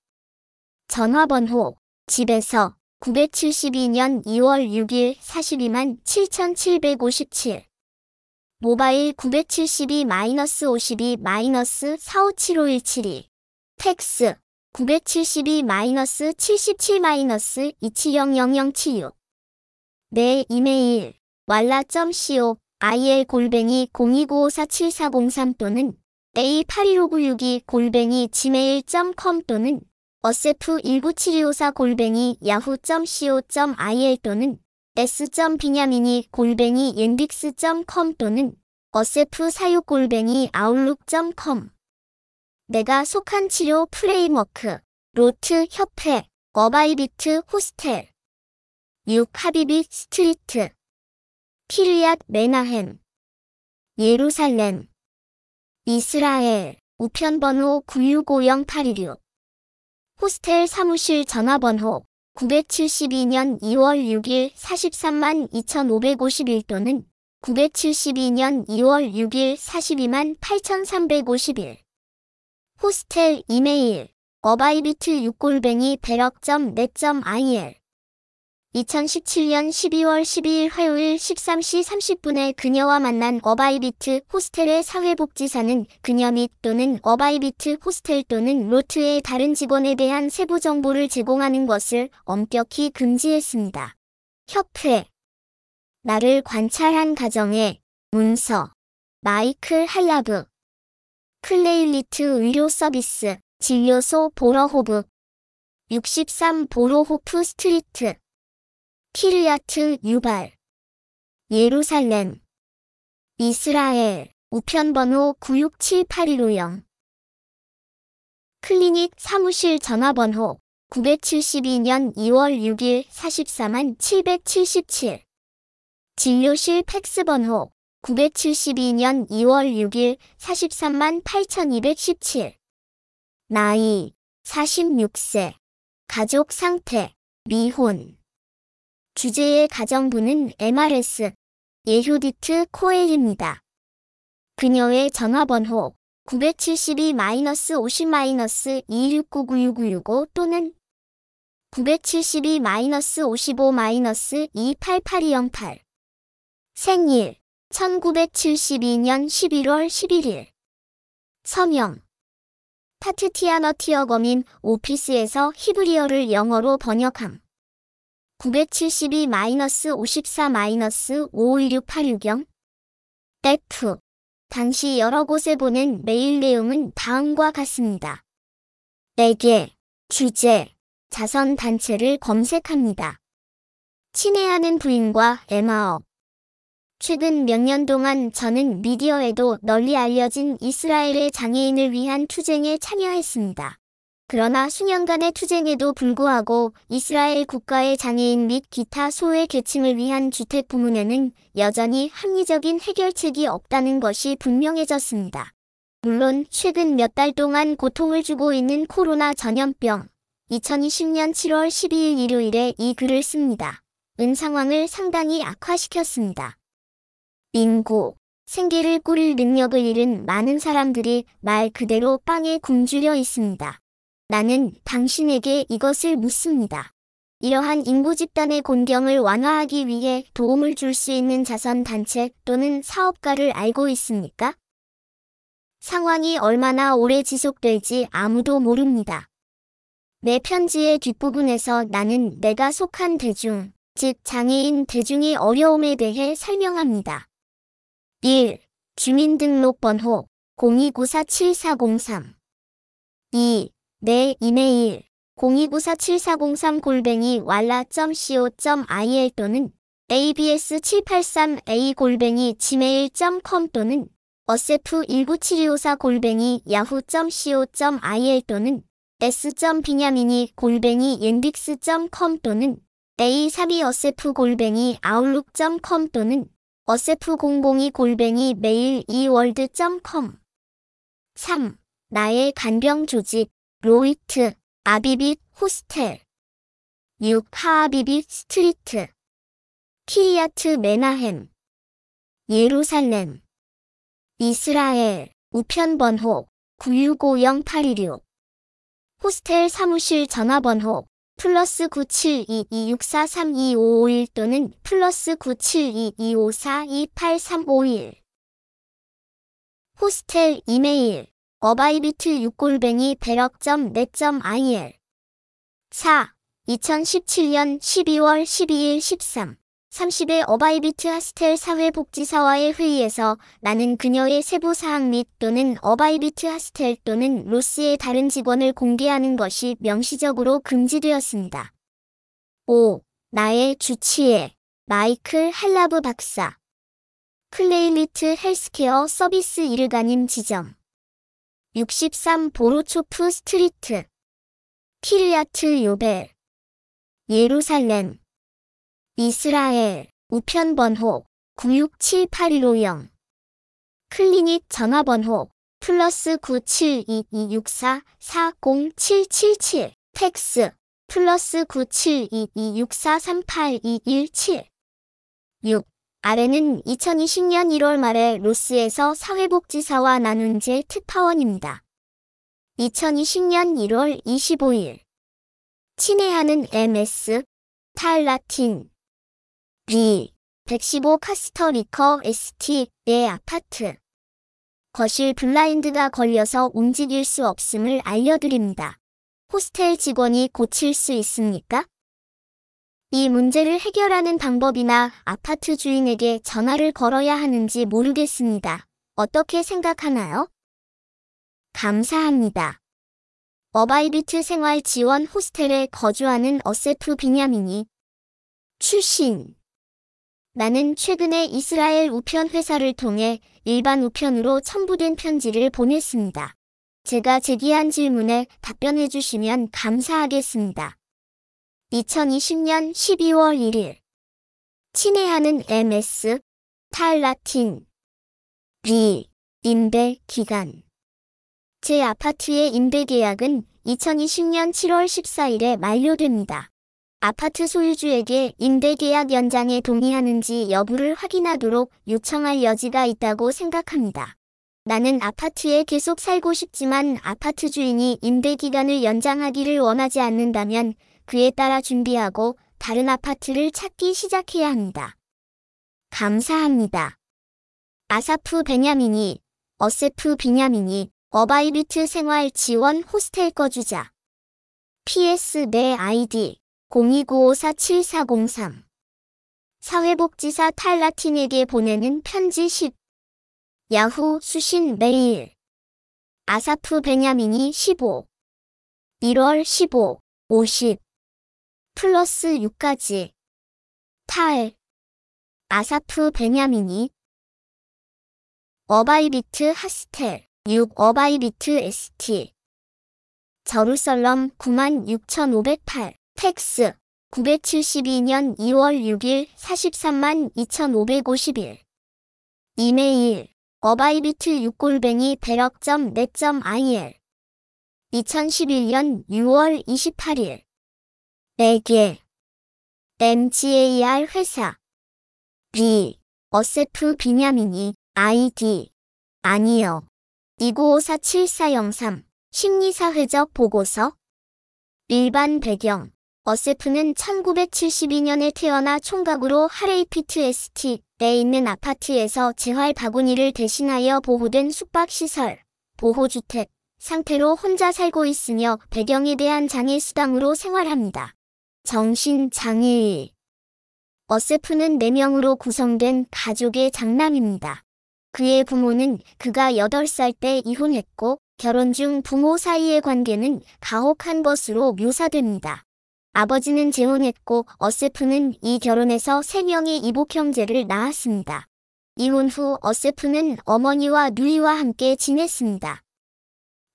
전화번호 집에서 972년 2월 6일 42만 7757 모바일 972-52-457572 팩스 972-77-27-270076 내 이메일 왈라.co il-02954743 또는 a815962 골뱅이 gmail.com 또는 assaf197254 골뱅이 yahoo.co.il 또는 s.benyamini 골뱅이 yandex.com 또는 assaf46 골뱅이 outlook.com 내가 속한 치료 프레임워크 로트 협회 어바이비트 호스텔. 6 하비비 Street. 키르얏 메나햄 예루살렘. 이스라엘. 우편번호 9650-816 호스텔 사무실 전화번호 972년 2월 6일 43만 2551 또는 972년 2월 6일 42만 8351 호스텔 이메일 어바이비트 6골뱅이 배럭.net.il 2017년 12월 12일 화요일 13시 30분에 그녀와 만난 어바이비트 호스텔의 사회복지사는 그녀 및 또는 어바이비트 호스텔 또는 로트의 다른 직원에 대한 세부 정보를 제공하는 것을 엄격히 금지했습니다. 협회. 나를 관찰한 가정의 문서. 마이클 할라브. 클레일리트 의료 서비스. 진료소 보러호브. 63 보로호프 Street 키르야트 유발 예루살렘 이스라엘 우편번호 967810 클리닉 사무실 전화번호 972년 2월 6일 44만 777 진료실 팩스번호 972년 2월 6일 43만 8217 나이 46세. 가족 상태 미혼 주제의 가정부는 MRS 예휴디트 코엘입니다. 그녀의 전화번호 972-50-2699965 또는 972-55-28828 생일 1972년 11월 11일. 서명. 파트티아너 티어거민 오피스에서 히브리어를 영어로 번역함 972-54-51686경 F 당시 여러 곳에 보낸 메일 내용은 다음과 같습니다. 4개 주제 자선 단체를 검색합니다. 친애하는 부인과 에마업 최근 몇 년 동안 저는 미디어에도 널리 알려진 이스라엘의 장애인을 위한 투쟁에 참여했습니다. 그러나 수년간의 투쟁에도 불구하고 이스라엘 국가의 장애인 및 기타 소외 계층을 위한 주택 부문에는 여전히 합리적인 해결책이 없다는 것이 분명해졌습니다. 물론 최근 몇 달 동안 고통을 주고 있는 코로나 전염병, 2020년 7월 12일 일요일에 이 글을 씁니다. 은 상황을 상당히 악화시켰습니다. 인구, 생계를 꾸릴 능력을 잃은 많은 사람들이 말 그대로 빵에 굶주려 있습니다. 나는 당신에게 이것을 묻습니다. 이러한 인구 집단의 곤경을 완화하기 위해 도움을 줄 수 있는 자선단체 또는 사업가를 알고 있습니까? 상황이 얼마나 오래 지속될지 아무도 모릅니다. 내 편지의 뒷부분에서 나는 내가 속한 대중, 즉 장애인 대중의 어려움에 대해 설명합니다. 1. 주민등록번호 02947403 2. 내 이메일. 02947403 골뱅이 왈라.co.il 또는 abs783a 골뱅이 gmail.com 또는 어세프19724 골뱅이 yahoo.co.il 또는 s.benyamini 골뱅이 yandex.com 또는 a32assaf 골뱅이 outlook.com 또는 assaf002 골뱅이 mail2world.com 3. 나의 간병 조직 로이트, 아비빗, 호스텔 6. 하아비빗 Street 키리아트 메나햄 예루살렘 이스라엘 우편번호 9650816 호스텔 사무실 전화번호 플러스 972264325551 또는 플러스 972254283551 호스텔 이메일 어바이비트 6골뱅이 배럭.net.il 4. 2017년 12월 12일 13. 30의 어바이비트 hostel 사회복지사와의 회의에서 나는 그녀의 세부 사항 및 또는 어바이비트 hostel 또는 로스의 다른 직원을 공개하는 것이 명시적으로 금지되었습니다. 5. 나의 주치의 마이클 할라브 박사 클레일리트 헬스케어 서비스 이르가님 지점 63 보로초프 Street. 키르야트 요벨. 예루살렘. 이스라엘. 우편번호 967810 클리닉 전화번호 플러스 972-264-40777 팩스. 플러스 972-264-38217 6. 아래는 2020년 1월 말에 로스에서 사회복지사와 나눈 제 특파원입니다. 2020년 1월 25일 친애하는 MS 탈라틴 B 115 카스터리커 ST의 아파트 거실 블라인드가 걸려서 움직일 수 없음을 알려드립니다. 호스텔 직원이 고칠 수 있습니까? 이 문제를 해결하는 방법이나 아파트 주인에게 전화를 걸어야 하는지 모르겠습니다. 어떻게 생각하나요? 감사합니다. 어바이비트 생활 지원 호스텔에 거주하는 어세프 비냐민이 출신 나는 최근에 이스라엘 우편 회사를 통해 일반 우편으로 첨부된 편지를 보냈습니다. 제가 제기한 질문에 답변해 주시면 감사하겠습니다. 2020년 12월 1일 친애하는 MS 탈라틴 리 임대 기간 제 아파트의 임대 계약은 2020년 7월 14일에 만료됩니다. 아파트 소유주에게 임대 계약 연장에 동의하는지 여부를 확인하도록 요청할 여지가 있다고 생각합니다. 나는 아파트에 계속 살고 싶지만 아파트 주인이 임대 기간을 연장하기를 원하지 않는다면 그에 따라 준비하고 다른 아파트를 찾기 시작해야 합니다. 감사합니다. 아사프 베냐민이, 어세프 비냐민이, 어바이비트 생활 지원 호스텔 거주자. PS 내 아이디 0295547403 사회복지사 탈라틴에게 보내는 편지 10 야후 수신 메일 아사프 베냐민이 15 1월 15 50 플러스 6까지. 탈 아사프 베냐민이 어바이비트 하스텔 6 어바이비트 ST 저루설럼 96,508 텍스. 972년 2월 6일 43만 2,551 이메일. 어바이비트 6골뱅이 배럭.net.il 2011년 6월 28일 4개 MGAR 회사. B. 어세프 비냐민이 ID 아니요. 29547403 심리사회적 보고서. 일반 배경. 어세프는 1972년에 태어나 총각으로 하레이피트 ST에 있는 아파트에서 재활 바구니를 대신하여 보호된 숙박시설, 보호주택, 상태로 혼자 살고 있으며 배경에 대한 장애 수당으로 생활합니다. 정신장애의 어세프는 4명으로 구성된 가족의 장남입니다. 그의 부모는 그가 8살 때 이혼했고 결혼 중 부모 사이의 관계는 가혹한 것으로 묘사됩니다. 아버지는 재혼했고 어세프는 이 결혼에서 3명의 이복 형제를 낳았습니다. 이혼 후 어세프는 어머니와 누이와 함께 지냈습니다.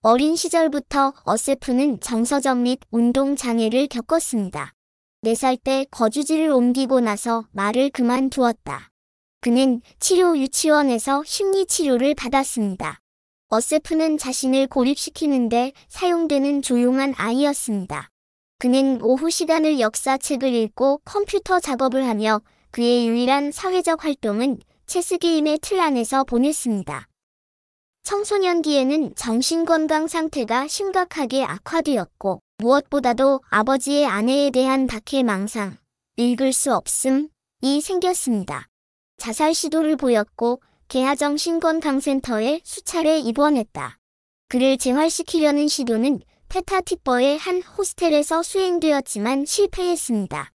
어린 시절부터 어세프는 정서적 및 운동 장애를 겪었습니다. 4살 때 거주지를 옮기고 나서 말을 그만두었다. 그는 치료 유치원에서 심리치료를 받았습니다. 어세프는 자신을 고립시키는데 사용되는 조용한 아이였습니다. 그는 오후 시간을 역사책을 읽고 컴퓨터 작업을 하며 그의 유일한 사회적 활동은 체스 게임의 틀 안에서 보냈습니다. 청소년기에는 정신건강 상태가 심각하게 악화되었고 무엇보다도 아버지의 아내에 대한 박해 망상, 읽을 수 없음이 생겼습니다. 자살 시도를 보였고 개하정 신건강센터에 수차례 입원했다. 그를 재활시키려는 시도는 페타티퍼의 한 호스텔에서 수행되었지만 실패했습니다.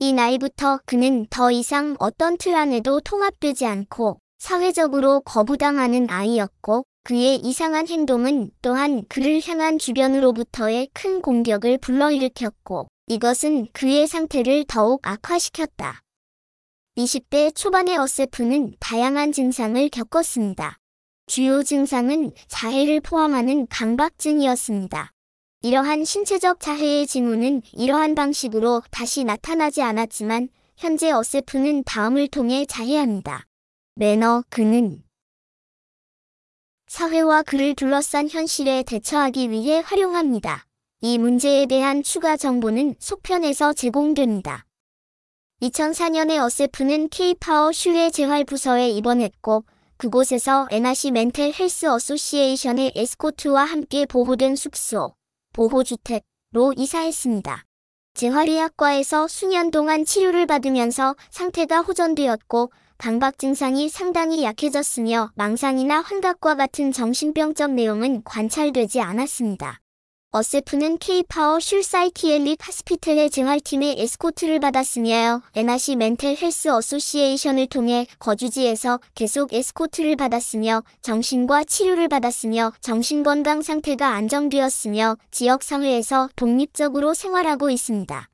이 나이부터 그는 더 이상 어떤 틀 안에도 통합되지 않고 사회적으로 거부당하는 아이였고 그의 이상한 행동은 또한 그를 향한 주변으로부터의 큰 공격을 불러일으켰고 이것은 그의 상태를 더욱 악화시켰다. 20대 초반의 어세프는 다양한 증상을 겪었습니다. 주요 증상은 자해를 포함하는 강박증이었습니다. 이러한 신체적 자해의 징후는 이러한 방식으로 다시 나타나지 않았지만 현재 어세프는 다음을 통해 자해합니다. 매너 그는 사회와 그를 둘러싼 현실에 대처하기 위해 활용합니다. 이 문제에 대한 추가 정보는 속편에서 제공됩니다. 2004년에 어세프는 Kfar Shaul 재활부서에 입원했고 그곳에서 에나시 Mental Health Association의 에스코트와 함께 보호된 숙소, 보호주택로 이사했습니다. 재활의학과에서 수년 동안 치료를 받으면서 상태가 호전되었고 강박 증상이 상당히 약해졌으며 망상이나 환각과 같은 정신병적 내용은 관찰되지 않았습니다. 어세프는 K-파워 슐사이키엘릭 하스피텔의 재활팀의 에스코트를 받았으며 에나시 Mental Health Association을 통해 거주지에서 계속 에스코트를 받았으며 정신과 치료를 받았으며 정신건강 상태가 안정되었으며 지역사회에서 독립적으로 생활하고 있습니다.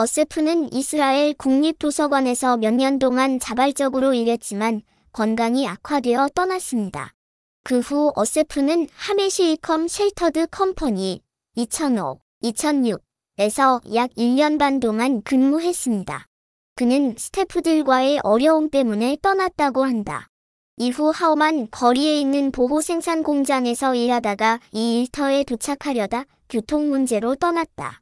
어세프는 이스라엘 국립도서관에서 몇 년 동안 자발적으로 일했지만 건강이 악화되어 떠났습니다. 그 후 어세프는 하메시이컴 Sheltered Company 2005, 2006에서 약 1년 반 동안 근무했습니다. 그는 스태프들과의 어려움 때문에 떠났다고 한다. 이후 하오만 거리에 있는 보호 생산 공장에서 일하다가 이 일터에 도착하려다 교통 문제로 떠났다.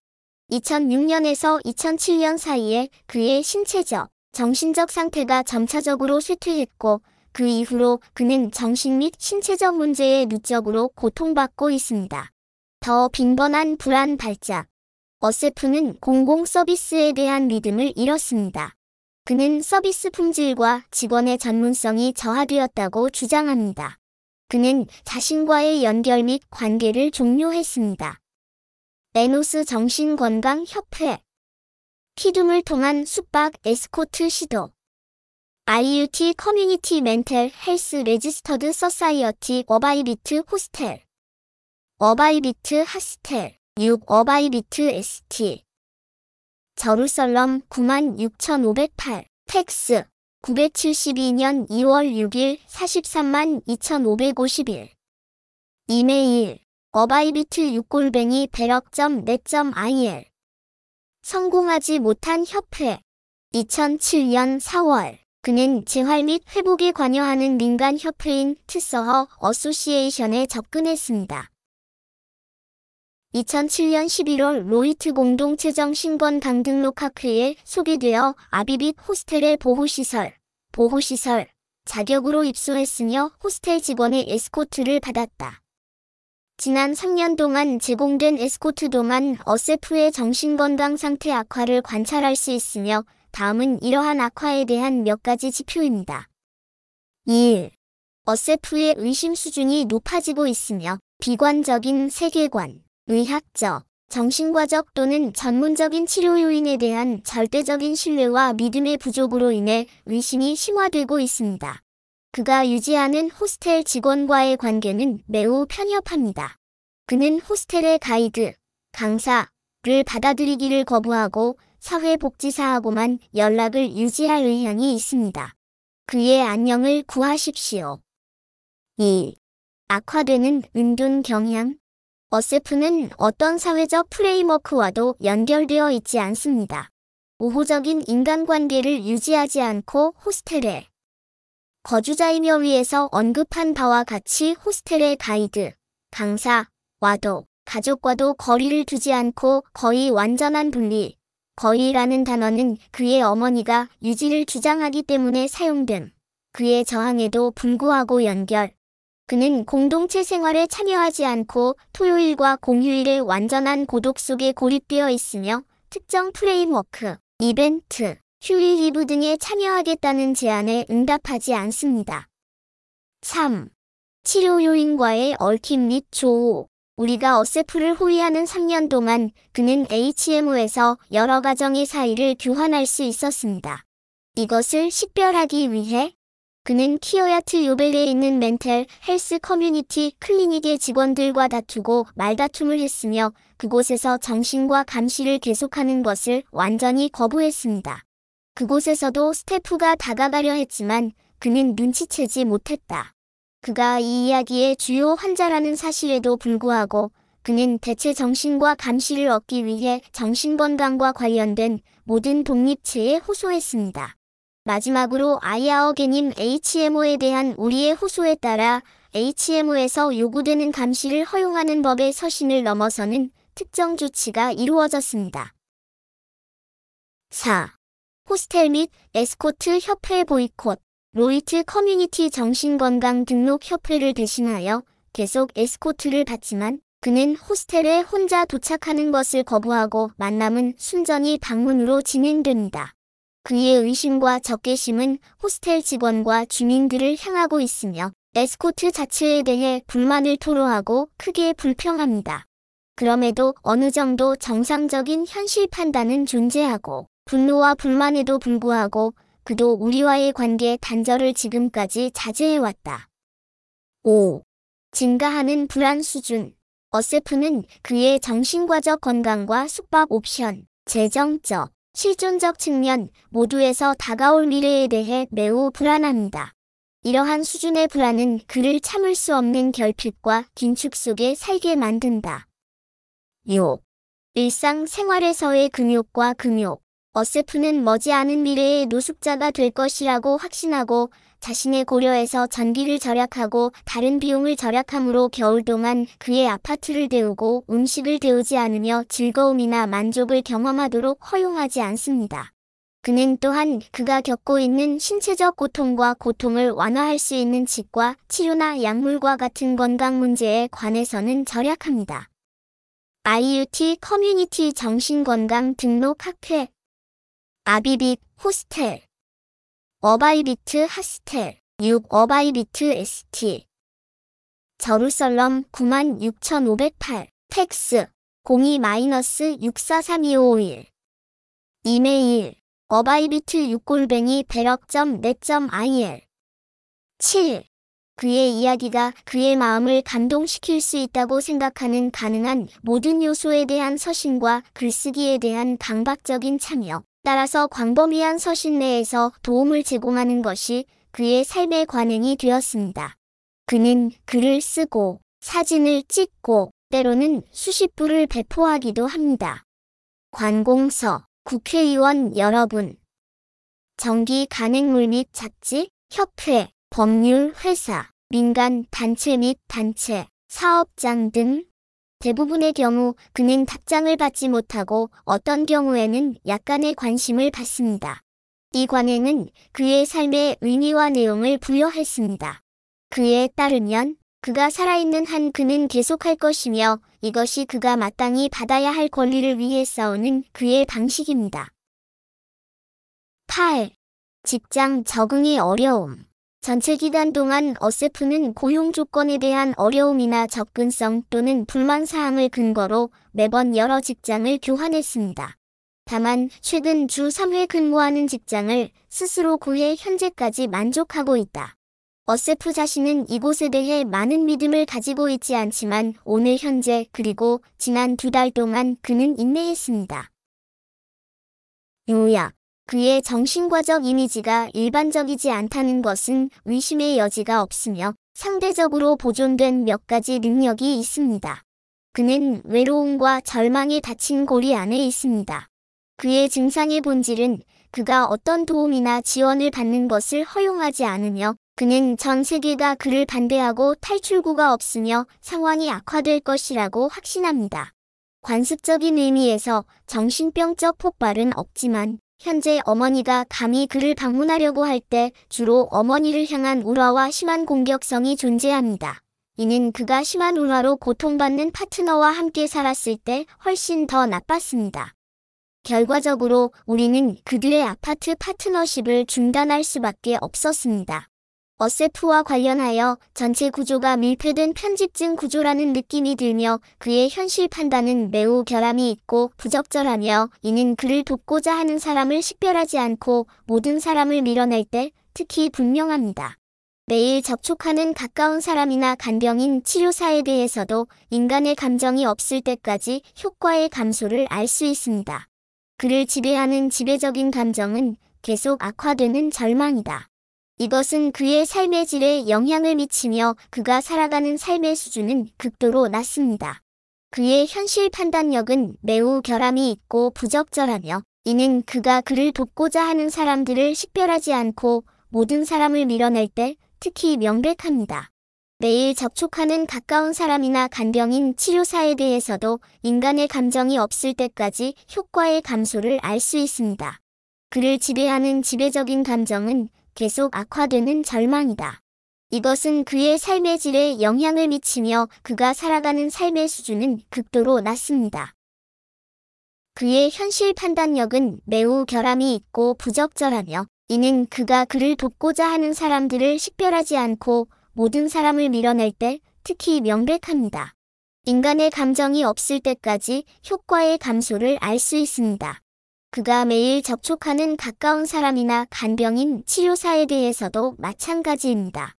2006년에서 2007년 사이에 그의 신체적, 정신적 상태가 점차적으로 쇠퇴했고 그 이후로 그는 정신 및 신체적 문제에 누적으로 고통받고 있습니다. 더 빈번한 불안 발작. 어세프는 공공 서비스에 대한 믿음을 잃었습니다. 그는 서비스 품질과 직원의 전문성이 저하되었다고 주장합니다. 그는 자신과의 연결 및 관계를 종료했습니다. 레노스 정신건강협회. 키둠을 통한 숙박 에스코트 시도. IUT Community Mental Health Registered Society 어바이비트 호스텔. 어바이비트 Hostel 6 어바이비트 ST 저루설럼 96,508 팩스. 972년 2월 6일 43만 2,551 이메일 어바이비트 6골뱅이 배럭점 net.il 성공하지 못한 협회 2007년 4월 그는 재활 및 회복에 관여하는 민간 협회인 트서허 Association에 접근했습니다. 2007년 11월 로이트 공동체 정신건강 등록 학회에 소개되어 아비빗 호스텔의 보호시설, 보호시설 자격으로 입소했으며 호스텔 직원의 에스코트를 받았다. 지난 3년 동안 제공된 에스코트 동안 어세프의 정신건강 상태 악화를 관찰할 수 있으며 다음은 이러한 악화에 대한 몇 가지 지표입니다. 1. 어세프의 의심 수준이 높아지고 있으며 비관적인 세계관, 의학적, 정신과적 또는 전문적인 치료 요인에 대한 절대적인 신뢰와 믿음의 부족으로 인해 의심이 심화되고 있습니다. 그가 유지하는 호스텔 직원과의 관계는 매우 편협합니다. 그는 호스텔의 가이드, 강사를 받아들이기를 거부하고 사회복지사하고만 연락을 유지할 의향이 있습니다. 그의 안녕을 구하십시오. 2. 악화되는 은둔 경향 어세프는 어떤 사회적 프레임워크와도 연결되어 있지 않습니다. 우호적인 인간관계를 유지하지 않고 호스텔에 거주자이며 위에서 언급한 바와 같이 호스텔의 가이드, 강사 와도 가족과도 거리를 두지 않고 거의 완전한 분리, 거의라는 단어는 그의 어머니가 유지를 주장하기 때문에 사용됨. 그의 저항에도 불구하고 연결. 그는 공동체 생활에 참여하지 않고 토요일과 공휴일의 완전한 고독 속에 고립되어 있으며 특정 프레임워크, 이벤트, 휴일 leave 등에 참여하겠다는 제안에 응답하지 않습니다. 3. 치료 요인과의 얽힘 및 조호. 우리가 어세프를 호위하는 3년 동안 그는 HMO에서 여러 가정의 사이를 교환할 수 있었습니다. 이것을 식별하기 위해 그는 키어야트 요벨에 있는 mental health community clinic의 직원들과 다투고 말다툼을 했으며 그곳에서 정신과 감시를 계속하는 것을 완전히 거부했습니다. 그곳에서도 스태프가 다가가려 했지만 그는 눈치채지 못했다. 그가 이 이야기의 주요 환자라는 사실에도 불구하고 그는 대체 정신과 감시를 얻기 위해 정신건강과 관련된 모든 독립체에 호소했습니다. 마지막으로 아이아어게님 HMO에 대한 우리의 호소에 따라 HMO에서 요구되는 감시를 허용하는 법의 서신을 넘어서는 특정 조치가 이루어졌습니다. 4. 호스텔 및 에스코트 협회 보이콧 로이트 커뮤니티 정신건강 등록 협회를 대신하여 계속 에스코트를 받지만 그는 호스텔에 혼자 도착하는 것을 거부하고 만남은 순전히 방문으로 진행됩니다. 그의 의심과 적개심은 호스텔 직원과 주민들을 향하고 있으며 에스코트 자체에 대해 불만을 토로하고 크게 불평합니다. 그럼에도 어느 정도 정상적인 현실 판단은 존재하고 분노와 불만에도 불구하고 그도 우리와의 관계 단절을 지금까지 자제해왔다. 5. 증가하는 불안 수준. 어세프는 그의 정신과적 건강과 숙박 옵션, 재정적, 실존적 측면 모두에서 다가올 미래에 대해 매우 불안합니다. 이러한 수준의 불안은 그를 참을 수 없는 결핍과 긴축 속에 살게 만든다. 6. 일상 생활에서의 금욕과 금욕. 어세프는 머지않은 미래의 노숙자가 될 것이라고 확신하고 자신의 고려에서 전기를 절약하고 다른 비용을 절약함으로 겨울 동안 그의 아파트를 데우고 음식을 데우지 않으며 즐거움이나 만족을 경험하도록 허용하지 않습니다. 그는 또한 그가 겪고 있는 신체적 고통과 고통을 완화할 수 있는 치과, 치료나 약물과 같은 건강 문제에 관해서는 절약합니다. IUT 커뮤니티 정신건강 등록 학회 아비빅 호스텔 어바이비트 하스텔 6 어바이비트 ST 저루설럼 96,508 텍스 02-643251 이메일 어바이비트 6골뱅이 배럭.net.il 7. 그의 이야기가 그의 마음을 감동시킬 수 있다고 생각하는 가능한 모든 요소에 대한 서신과 글쓰기에 대한 강박적인 참여. 따라서 광범위한 서신 내에서 도움을 제공하는 것이 그의 삶의 관행이 되었습니다. 그는 글을 쓰고 사진을 찍고 때로는 수십 부를 배포하기도 합니다. 관공서 국회의원 여러분 정기 간행물 및 잡지, 협회, 법률 회사, 민간 단체 및 단체, 사업장 등 대부분의 경우 그는 답장을 받지 못하고 어떤 경우에는 약간의 관심을 받습니다. 이 관행은 그의 삶의 의미와 내용을 부여했습니다. 그에 따르면 그가 살아있는 한 그는 계속할 것이며 이것이 그가 마땅히 받아야 할 권리를 위해 싸우는 그의 방식입니다. 8. 직장 적응의 어려움 전체 기간 동안 어세프는 고용 조건에 대한 어려움이나 접근성 또는 불만 사항을 근거로 매번 여러 직장을 교환했습니다. 다만 최근 주 3회 근무하는 직장을 스스로 구해 현재까지 만족하고 있다. 어세프 자신은 이곳에 대해 많은 믿음을 가지고 있지 않지만 오늘 현재 그리고 지난 두 달 동안 그는 인내했습니다. 요약 그의 정신과적 이미지가 일반적이지 않다는 것은 의심의 여지가 없으며 상대적으로 보존된 몇 가지 능력이 있습니다. 그는 외로움과 절망에 닫힌 고리 안에 있습니다. 그의 증상의 본질은 그가 어떤 도움이나 지원을 받는 것을 허용하지 않으며 그는 전 세계가 그를 반대하고 탈출구가 없으며 상황이 악화될 것이라고 확신합니다. 관습적인 의미에서 정신병적 폭발은 없지만 현재 어머니가 감히 그를 방문하려고 할 때 주로 어머니를 향한 울화와 심한 공격성이 존재합니다. 이는 그가 심한 울화로 고통받는 파트너와 함께 살았을 때 훨씬 더 나빴습니다. 결과적으로 우리는 그들의 아파트 파트너십을 중단할 수밖에 없었습니다. 어세프와 관련하여 전체 구조가 밀폐된 편집증 구조라는 느낌이 들며 그의 현실 판단은 매우 결함이 있고 부적절하며 이는 그를 돕고자 하는 사람을 식별하지 않고 모든 사람을 밀어낼 때 특히 분명합니다. 매일 접촉하는 가까운 사람이나 간병인 치료사에 대해서도 인간의 감정이 없을 때까지 효과의 감소를 알 수 있습니다. 그를 지배하는 지배적인 감정은 계속 악화되는 절망이다. 이것은 그의 삶의 질에 영향을 미치며 그가 살아가는 삶의 수준은 극도로 낮습니다. 그의 현실 판단력은 매우 결함이 있고 부적절하며 이는 그가 그를 돕고자 하는 사람들을 식별하지 않고 모든 사람을 밀어낼 때 특히 명백합니다. 매일 접촉하는 가까운 사람이나 간병인 치료사에 대해서도 인간의 감정이 없을 때까지 효과의 감소를 알 수 있습니다. 그를 지배하는 지배적인 감정은 계속 악화되는 절망이다. 이것은 그의 삶의 질에 영향을 미치며 그가 살아가는 삶의 수준은 극도로 낮습니다. 그의 현실 판단력은 매우 결함이 있고 부적절하며 이는 그가 그를 돕고자 하는 사람들을 식별하지 않고 모든 사람을 밀어낼 때 특히 명백합니다. 인간의 감정이 없을 때까지 효과의 감소를 알 수 있습니다. 그가 매일 접촉하는 가까운 사람이나 간병인 치료사에 대해서도 마찬가지입니다.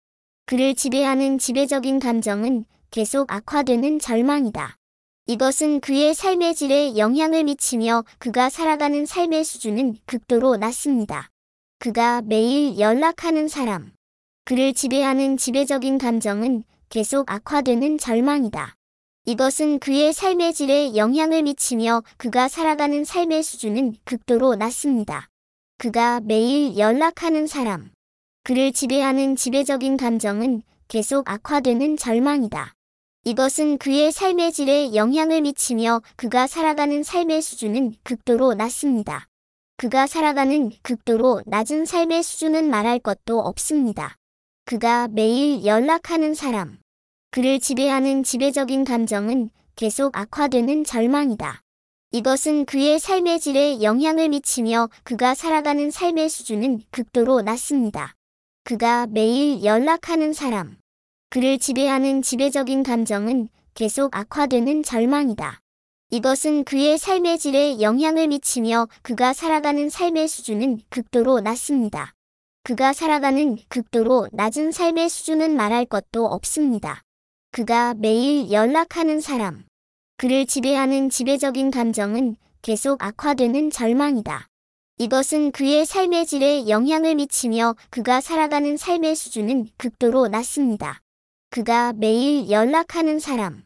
그를 지배하는 지배적인 감정은 계속 악화되는 절망이다. 이것은 그의 삶의 질에 영향을 미치며 그가 살아가는 삶의 수준은 극도로 낮습니다. 그가 매일 연락하는 사람. 그를 지배하는 지배적인 감정은 계속 악화되는 절망이다. 이것은 그의 삶의 질에 영향을 미치며 그가 살아가는 삶의 수준은 극도로 낮습니다. 그가 매일 연락하는 사람. 그를 지배하는 지배적인 감정은 계속 악화되는 절망이다. 이것은 그의 삶의 질에 영향을 미치며 그가 살아가는 삶의 수준은 극도로 낮습니다. 그가 살아가는 극도로 낮은 삶의 수준은 말할 것도 없습니다. 그가 매일 연락하는 사람. 그를 지배하는 지배적인 감정은 계속 악화되는 절망이다. 이것은 그의 삶의 질에 영향을 미치며 그가 살아가는 삶의 수준은 극도로 낮습니다. 그가 매일 연락하는 사람. 그를 지배하는 지배적인 감정은 계속 악화되는 절망이다. 이것은 그의 삶의 질에 영향을 미치며 그가 살아가는 삶의 수준은 극도로 낮습니다. 그가 살아가는 극도로 낮은 삶의 수준은 말할 것도 없습니다. 그가 매일 연락하는 사람. 그를 지배하는 지배적인 감정은 계속 악화되는 절망이다. 이것은 그의 삶의 질에 영향을 미치며 그가 살아가는 삶의 수준은 극도로 낮습니다. 그가 매일 연락하는 사람.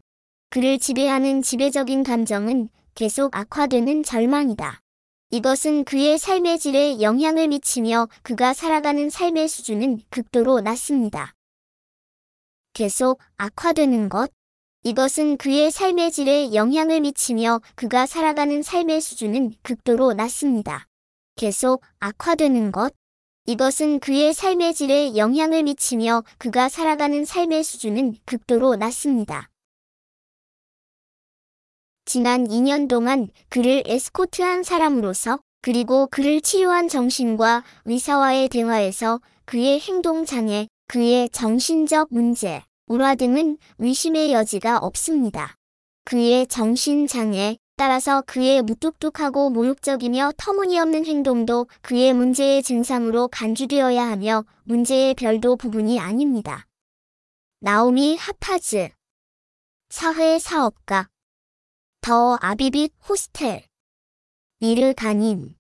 그를 지배하는 지배적인 감정은 계속 악화되는 절망이다. 이것은 그의 삶의 질에 영향을 미치며 그가 살아가는 삶의 수준은 극도로 낮습니다. 계속 악화되는 것. 이것은 그의 삶의 질에 영향을 미치며 그가 살아가는 삶의 수준은 극도로 낮습니다. 계속 악화되는 것. 이것은 그의 삶의 질에 영향을 미치며 그가 살아가는 삶의 수준은 극도로 낮습니다. 지난 2년 동안 그를 에스코트한 사람으로서 그리고 그를 치료한 정신과 의사와의 대화에서 그의 행동장애, 그의 정신적 문제, 우화 등은 의심의 여지가 없습니다. 그의 정신장애, 따라서 그의 무뚝뚝하고 모욕적이며 터무니없는 행동도 그의 문제의 증상으로 간주되어야 하며 문제의 별도 부분이 아닙니다. 나오미 하파즈 사회사업가 더 아비빗 호스텔 미르 가님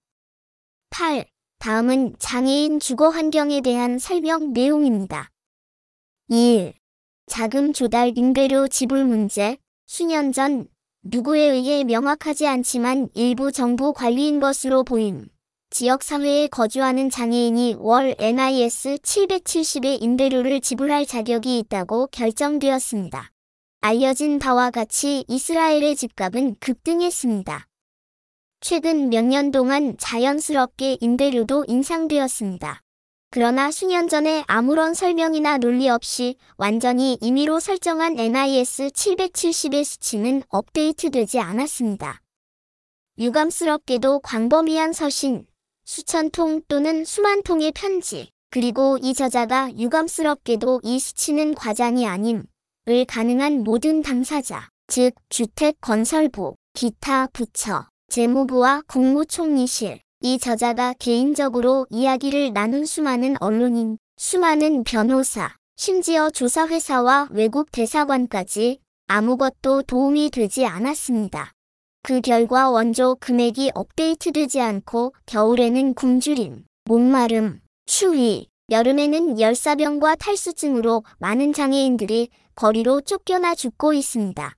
8. 다음은 장애인 주거 환경에 대한 설명 내용입니다. 1. 자금 조달 임대료 지불 문제 수년 전 누구에 의해 명확하지 않지만 일부 정부 관리인 것으로 보임. 지역사회에 거주하는 장애인이 월 NIS 770의 임대료를 지불할 자격이 있다고 결정되었습니다. 알려진 바와 같이 이스라엘의 집값은 급등했습니다. 최근 몇 년 동안 자연스럽게 임대료도 인상되었습니다. 그러나 수년 전에 아무런 설명이나 논리 없이 완전히 임의로 설정한 NIS 770의 수치는 업데이트되지 않았습니다. 유감스럽게도 광범위한 서신, 수천 통 또는 수만 통의 편지, 그리고 이 저자가 유감스럽게도 이 수치는 과장이 아님, 을 가능한 모든 당사자, 즉 주택 건설부, 기타 부처, 재무부와 국무총리실, 이 저자가 개인적으로 이야기를 나눈 수많은 언론인, 수많은 변호사, 심지어 조사회사와 외국 대사관까지 아무것도 도움이 되지 않았습니다. 그 결과 원조 금액이 업데이트되지 않고 겨울에는 굶주림, 목마름, 추위, 여름에는 열사병과 탈수증으로 많은 장애인들이 거리로 쫓겨나 죽고 있습니다.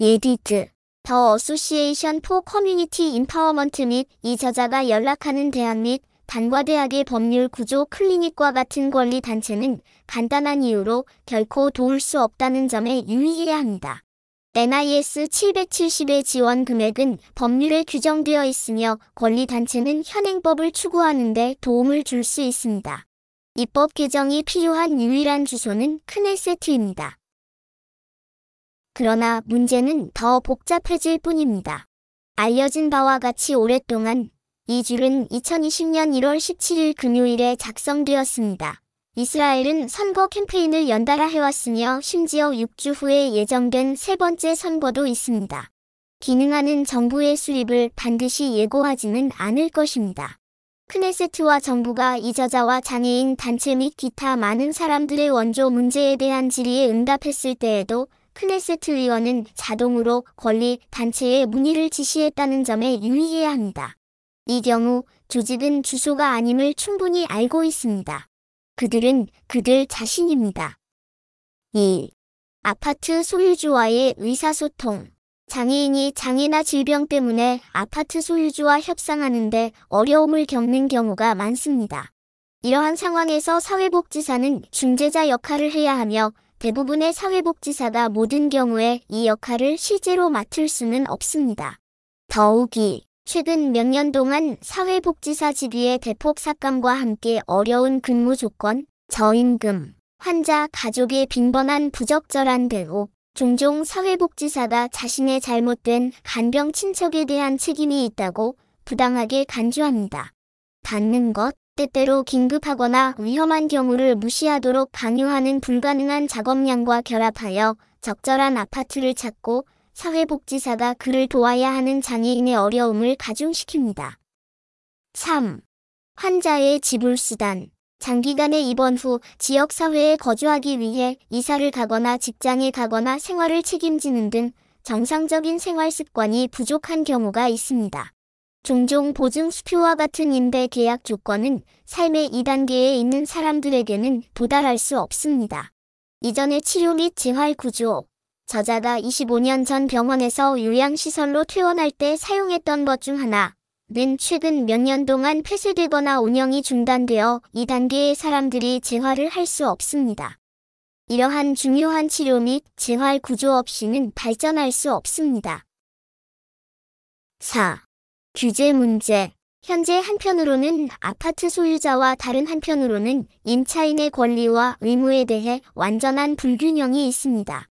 예디트 The Association for Community Empowerment 및 이 저자가 연락하는 대학 및 단과 대학의 법률 구조 클리닉과 같은 권리 단체는 간단한 이유로 결코 도울 수 없다는 점에 유의해야 합니다. NIS 770의 지원 금액은 법률에 규정되어 있으며 권리 단체는 현행법을 추구하는 데 도움을 줄 수 있습니다. 입법 개정이 필요한 유일한 주소는 크네세트입니다. 그러나 문제는 더 복잡해질 뿐입니다. 알려진 바와 같이 오랫동안 이 줄은 2020년 1월 17일 금요일에 작성되었습니다. 이스라엘은 선거 캠페인을 연달아 해왔으며 심지어 6주 후에 예정된 세 번째 선거도 있습니다. 기능하는 정부의 수립을 반드시 예고하지는 않을 것입니다. 크네세트와 정부가 이 저자와 장애인 단체 및 기타 많은 사람들의 원조 문제에 대한 질의에 응답했을 때에도 크네세트 의원은 자동으로 권리 단체에 문의를 지시했다는 점에 유의해야 합니다. 이 경우 조직은 주소가 아님을 충분히 알고 있습니다. 그들은 그들 자신입니다. 2. 아파트 소유주와의 의사소통 장애인이 장애나 질병 때문에 아파트 소유주와 협상하는데 어려움을 겪는 경우가 많습니다. 이러한 상황에서 사회복지사는 중재자 역할을 해야 하며 대부분의 사회복지사가 모든 경우에 이 역할을 실제로 맡을 수는 없습니다. 더욱이 최근 몇 년 동안 사회복지사 직위의 대폭 삭감과 함께 어려운 근무 조건, 저임금, 환자 가족의 빈번한 부적절한 대우, 종종 사회복지사가 자신의 잘못된 간병 친척에 대한 책임이 있다고 부당하게 간주합니다. 닿는 것, 때때로 긴급하거나 위험한 경우를 무시하도록 강요하는 불가능한 작업량과 결합하여 적절한 아파트를 찾고 사회복지사가 그를 도와야 하는 장애인의 어려움을 가중시킵니다. 3. 환자의 지불수단 장기간의 입원 후 지역사회에 거주하기 위해 이사를 가거나 직장에 가거나 생활을 책임지는 등 정상적인 생활 습관이 부족한 경우가 있습니다. 종종 보증 수표와 같은 임대 계약 조건은 삶의 2단계에 있는 사람들에게는 도달할 수 없습니다. 이전의 치료 및 재활 구조, 저자가 25년 전 병원에서 요양시설로 퇴원할 때 사용했던 것 중 하나는 최근 몇 년 동안 폐쇄되거나 운영이 중단되어 2단계의 사람들이 재활을 할 수 없습니다. 이러한 중요한 치료 및 재활 구조 없이는 발전할 수 없습니다. 4. 규제 문제 현재 한편으로는 아파트 소유자와 다른 한편으로는 임차인의 권리와 의무에 대해 완전한 불균형이 있습니다.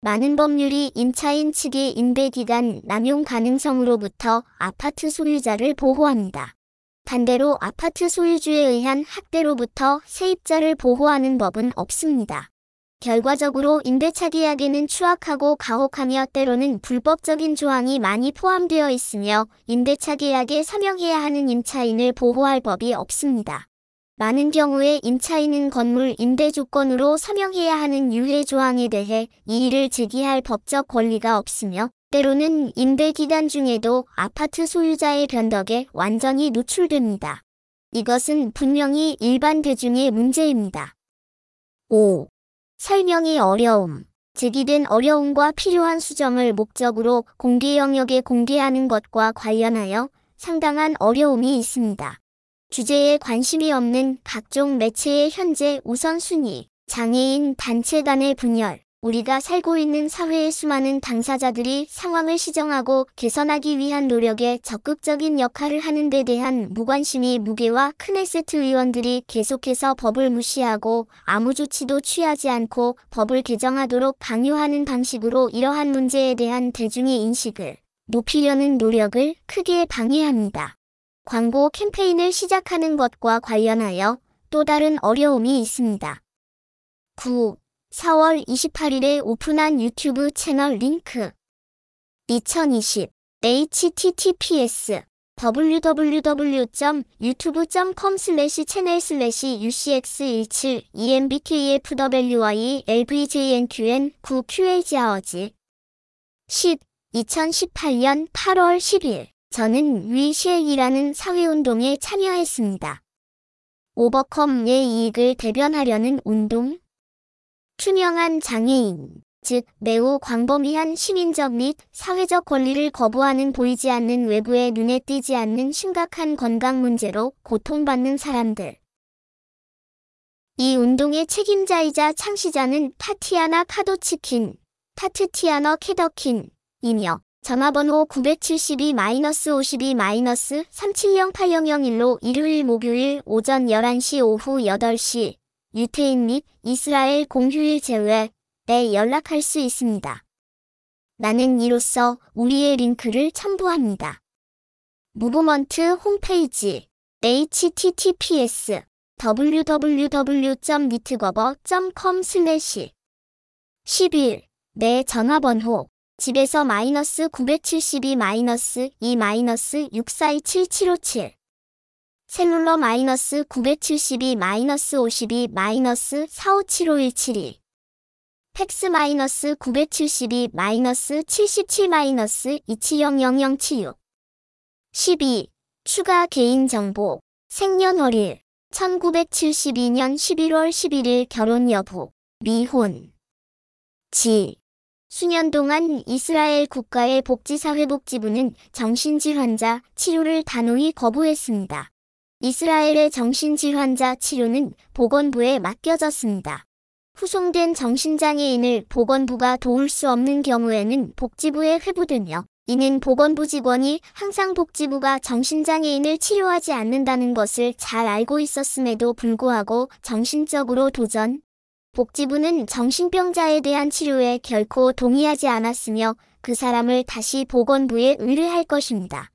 많은 법률이 임차인 측의 임대기간 남용 가능성으로부터 아파트 소유자를 보호합니다. 반대로 아파트 소유주에 의한 학대로부터 세입자를 보호하는 법은 없습니다. 결과적으로 임대차 계약에는 추악하고 가혹하며 때로는 불법적인 조항이 많이 포함되어 있으며 임대차 계약에 서명해야 하는 임차인을 보호할 법이 없습니다. 많은 경우에 임차인은 건물 임대 조건으로 서명해야 하는 유해 조항에 대해 이의를 제기할 법적 권리가 없으며 때로는 임대 기간 중에도 아파트 소유자의 변덕에 완전히 노출됩니다. 이것은 분명히 일반 대중의 문제입니다. 5. 설명이 어려움. 제기된 어려움과 필요한 수정을 목적으로 공개 영역에 공개하는 것과 관련하여 상당한 어려움이 있습니다. 주제에 관심이 없는 각종 매체의 현재 우선순위, 장애인 단체 간의 분열, 우리가 살고 있는 사회의 수많은 당사자들이 상황을 시정하고 개선하기 위한 노력에 적극적인 역할을 하는 데 대한 무관심이 무게와 크네세트 의원들이 계속해서 법을 무시하고 아무 조치도 취하지 않고 법을 개정하도록 강요하는 방식으로 이러한 문제에 대한 대중의 인식을 높이려는 노력을 크게 방해합니다. 광고 캠페인을 시작하는 것과 관련하여 또 다른 어려움이 있습니다. 9. 4월 28일에 오픈한 유튜브 채널 링크 2020 https www.youtube.com 슬래시 채널 슬래시 ucx17 embkfwy lvjnqn 9 qage 10 2018년 8월 10일 저는 위시액이라는 사회운동에 참여했습니다. 오버컴의 이익을 대변하려는 운동? 투명한 장애인, 즉 매우 광범위한 시민적 및 사회적 권리를 거부하는 보이지 않는 외부의 눈에 띄지 않는 심각한 건강 문제로 고통받는 사람들. 이 운동의 책임자이자 창시자는 타티아나 카도치킨, 타트티아너 캐더킨이며 전화번호 972-52-370801로 일요일 목요일 오전 11시 오후 8시 유태인 및 이스라엘 공휴일 제외 에 연락할 수 있습니다. 나는 이로써 우리의 링크를 첨부합니다. 무브먼트 홈페이지 https www.mitcover.com 11. 내 전화번호 집에서 마이너스 972 마이너스 2 마이너스 642777 셀룰러 마이너스 972 마이너스 52 마이너스 457517 팩스 마이너스 972 마이너스 77 마이너스 270076 12. 추가 개인정보. 생년월일. 1972년 11월 11일 결혼 여부. 미혼. 지. 수년 동안 이스라엘 국가의 복지사회복지부는 정신질환자 치료를 단호히 거부했습니다. 이스라엘의 정신질환자 치료는 보건부에 맡겨졌습니다. 후송된 정신장애인을 보건부가 도울 수 없는 경우에는 복지부에 회부되며 이는 보건부 직원이 항상 복지부가 정신장애인을 치료하지 않는다는 것을 잘 알고 있었음에도 불구하고 정신적으로 도전. 복지부는 정신병자에 대한 치료에 결코 동의하지 않았으며 그 사람을 다시 보건부에 의뢰할 것입니다.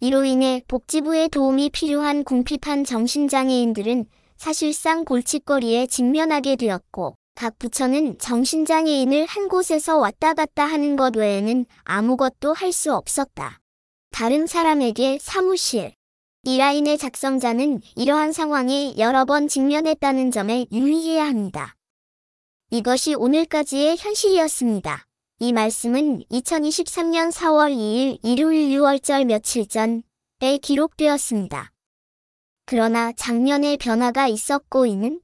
이로 인해 복지부의 도움이 필요한 궁핍한 정신장애인들은 사실상 골칫거리에 직면하게 되었고 각 부처는 정신장애인을 한 곳에서 왔다 갔다 하는 것 외에는 아무것도 할 수 없었다. 다른 사람에게 사무실, 이 라인의 작성자는 이러한 상황에 여러 번 직면했다는 점에 유의해야 합니다. 이것이 오늘까지의 현실이었습니다. 이 말씀은 2023년 4월 2일 일요일 6월절 며칠 전에 기록되었습니다. 그러나 작년에 변화가 있었고 이는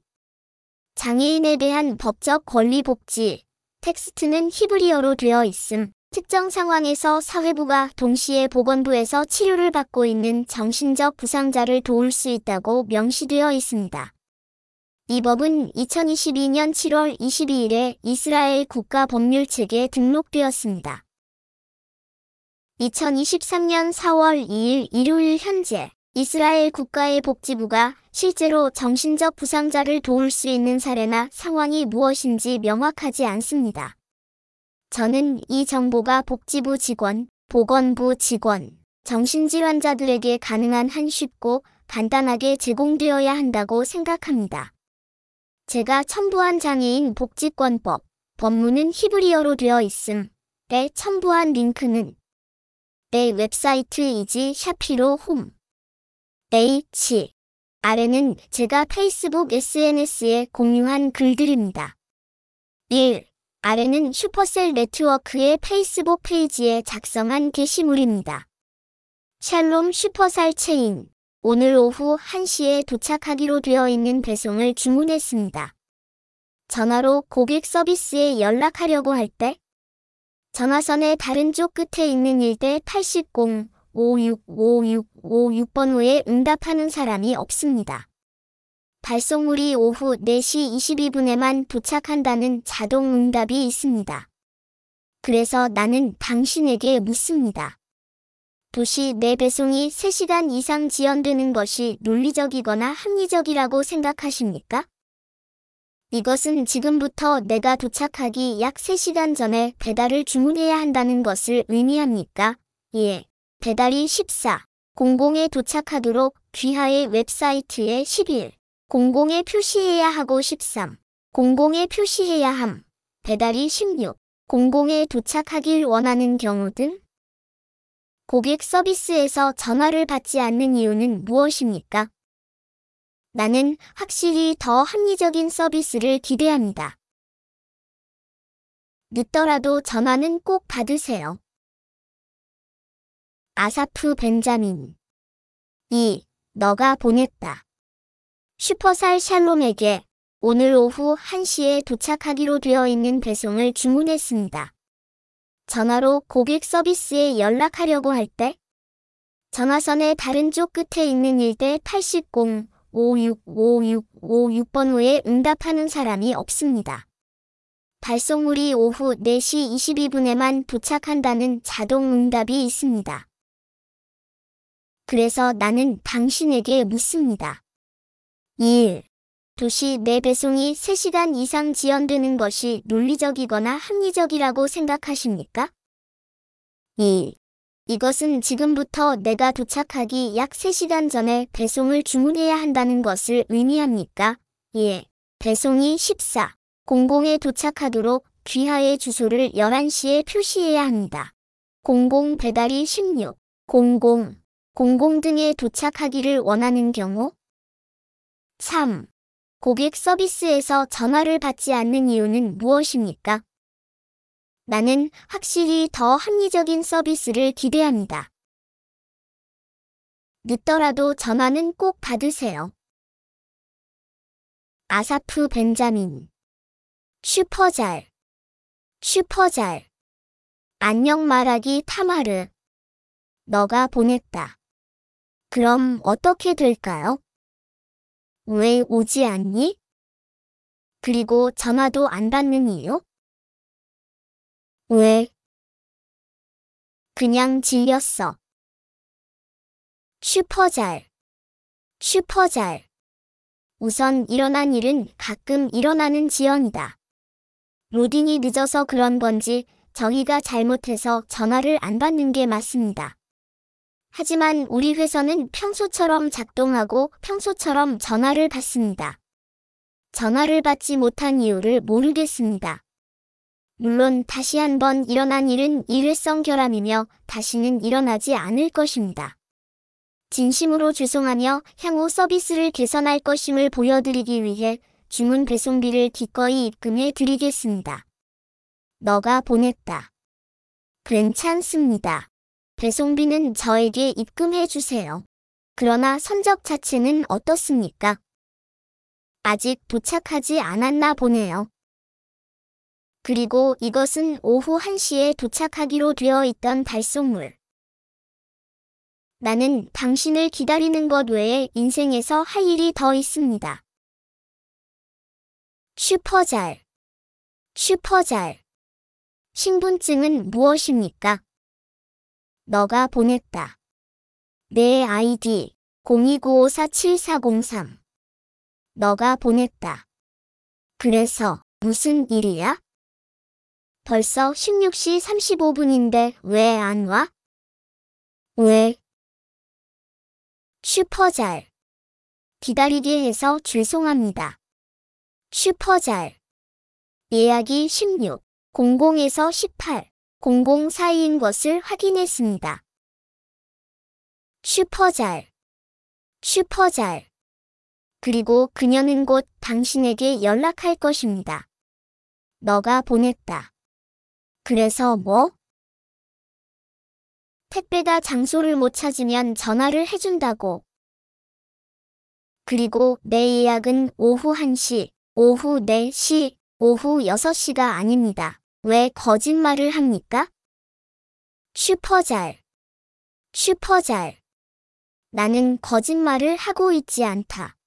장애인에 대한 법적 권리 복지 텍스트는 히브리어로 되어 있음. 특정 상황에서 사회부가 동시에 보건부에서 치료를 받고 있는 정신적 부상자를 도울 수 있다고 명시되어 있습니다. 이 법은 2022년 7월 22일에 이스라엘 국가 법률책에 등록되었습니다. 2023년 4월 2일 일요일 현재 이스라엘 국가의 복지부가 실제로 정신적 부상자를 도울 수 있는 사례나 상황이 무엇인지 명확하지 않습니다. 저는 이 정보가 복지부 직원, 보건부 직원, 정신질환자들에게 가능한 한 쉽고 간단하게 제공되어야 한다고 생각합니다. 제가 첨부한 장애인 복지권법, 법문은 히브리어로 되어 있음. 에 첨부한 링크는 내 웹사이트 이지 샤피로 홈. H. 아래는 제가 페이스북 SNS에 공유한 글들입니다. 1. 아래는 슈퍼셀 네트워크의 페이스북 페이지에 작성한 게시물입니다. 샬롬 슈퍼살 체인. 오늘 오후 1시에 도착하기로 되어 있는 배송을 주문했습니다. 전화로 고객 서비스에 연락하려고 할 때 전화선의 다른 쪽 끝에 있는 1대 80 565656번 후에 응답하는 사람이 없습니다. 발송물이 오후 4시 22분에만 도착한다는 자동 응답이 있습니다. 그래서 나는 당신에게 묻습니다. 도시 내 배송이 3시간 이상 지연되는 것이 논리적이거나 합리적이라고 생각하십니까? 이것은 지금부터 내가 도착하기 약 3시간 전에 배달을 주문해야 한다는 것을 의미합니까? 예. 배달이 14. 00에 도착하도록 귀하의 웹사이트에 11. 00에 표시해야 하고 13. 00에 표시해야 함. 배달이 16. 00에 도착하길 원하는 경우 등 고객 서비스에서 전화를 받지 않는 이유는 무엇입니까? 나는 확실히 더 합리적인 서비스를 기대합니다. 늦더라도 전화는 꼭 받으세요. 아사프 벤자민 2. 너가 보냈다. 슈퍼살 샬롬에게 오늘 오후 1시에 도착하기로 되어 있는 배송을 주문했습니다. 전화로 고객 서비스에 연락하려고 할 때 전화선의 다른 쪽 끝에 있는 1대 80 565656번 후에 응답하는 사람이 없습니다. 발송물이 오후 4시 22분에만 도착한다는 자동 응답이 있습니다. 그래서 나는 당신에게 묻습니다. 1. 도시 내 배송이 3시간 이상 지연되는 것이 논리적이거나 합리적이라고 생각하십니까? 2. 이것은 지금부터 내가 도착하기 약 3시간 전에 배송을 주문해야 한다는 것을 의미합니까? 예. 배송이 14. 00에 도착하도록 귀하의 주소를 11시에 표시해야 합니다. 00 배달이 16. 00. 00 등에 도착하기를 원하는 경우 3. 고객 서비스에서 전화를 받지 않는 이유는 무엇입니까? 나는 확실히 더 합리적인 서비스를 기대합니다. 늦더라도 전화는 꼭 받으세요. 아사프 벤자민 슈퍼잘 슈퍼잘 안녕 말하기 타마르 너가 보냈다. 그럼 어떻게 될까요? 왜 오지 않니? 그리고 전화도 안 받는 이유? 왜? 그냥 질렸어. 슈퍼잘. 슈퍼잘. 우선 일어난 일은 가끔 일어나는 지연이다. 로딩이 늦어서 그런 건지 저희가 잘못해서 전화를 안 받는 게 맞습니다. 하지만 우리 회사는 평소처럼 작동하고 평소처럼 전화를 받습니다. 전화를 받지 못한 이유를 모르겠습니다. 물론 다시 한번 일어난 일은 일회성 결함이며 다시는 일어나지 않을 것입니다. 진심으로 죄송하며 향후 서비스를 개선할 것임을 보여드리기 위해 주문 배송비를 기꺼이 입금해 드리겠습니다. 너가 보냈다. 괜찮습니다. 배송비는 저에게 입금해 주세요. 그러나 선적 자체는 어떻습니까? 아직 도착하지 않았나 보네요. 그리고 이것은 오후 1시에 도착하기로 되어 있던 발송물. 나는 당신을 기다리는 것 외에 인생에서 할 일이 더 있습니다. 슈퍼잘. 슈퍼잘. 신분증은 무엇입니까? 너가 보냈다. 내 아이디 02954743. 너가 보냈다. 그래서 무슨 일이야? 벌써 16시 35분인데 왜 안 와? 왜? 슈퍼 잘. 기다리게 해서 죄송합니다. 슈퍼 잘. 예약이 16, 00에서 18, 00 사이인 것을 확인했습니다. 슈퍼잘. 슈퍼잘. 그리고 그녀는 곧 당신에게 연락할 것입니다. 너가 보냈다. 그래서 뭐? 택배가 장소를 못 찾으면 전화를 해준다고. 그리고 내 예약은 오후 1시, 오후 4시, 오후 6시가 아닙니다. 왜 거짓말을 합니까? 슈퍼잘. 슈퍼잘. 나는 거짓말을 하고 있지 않다.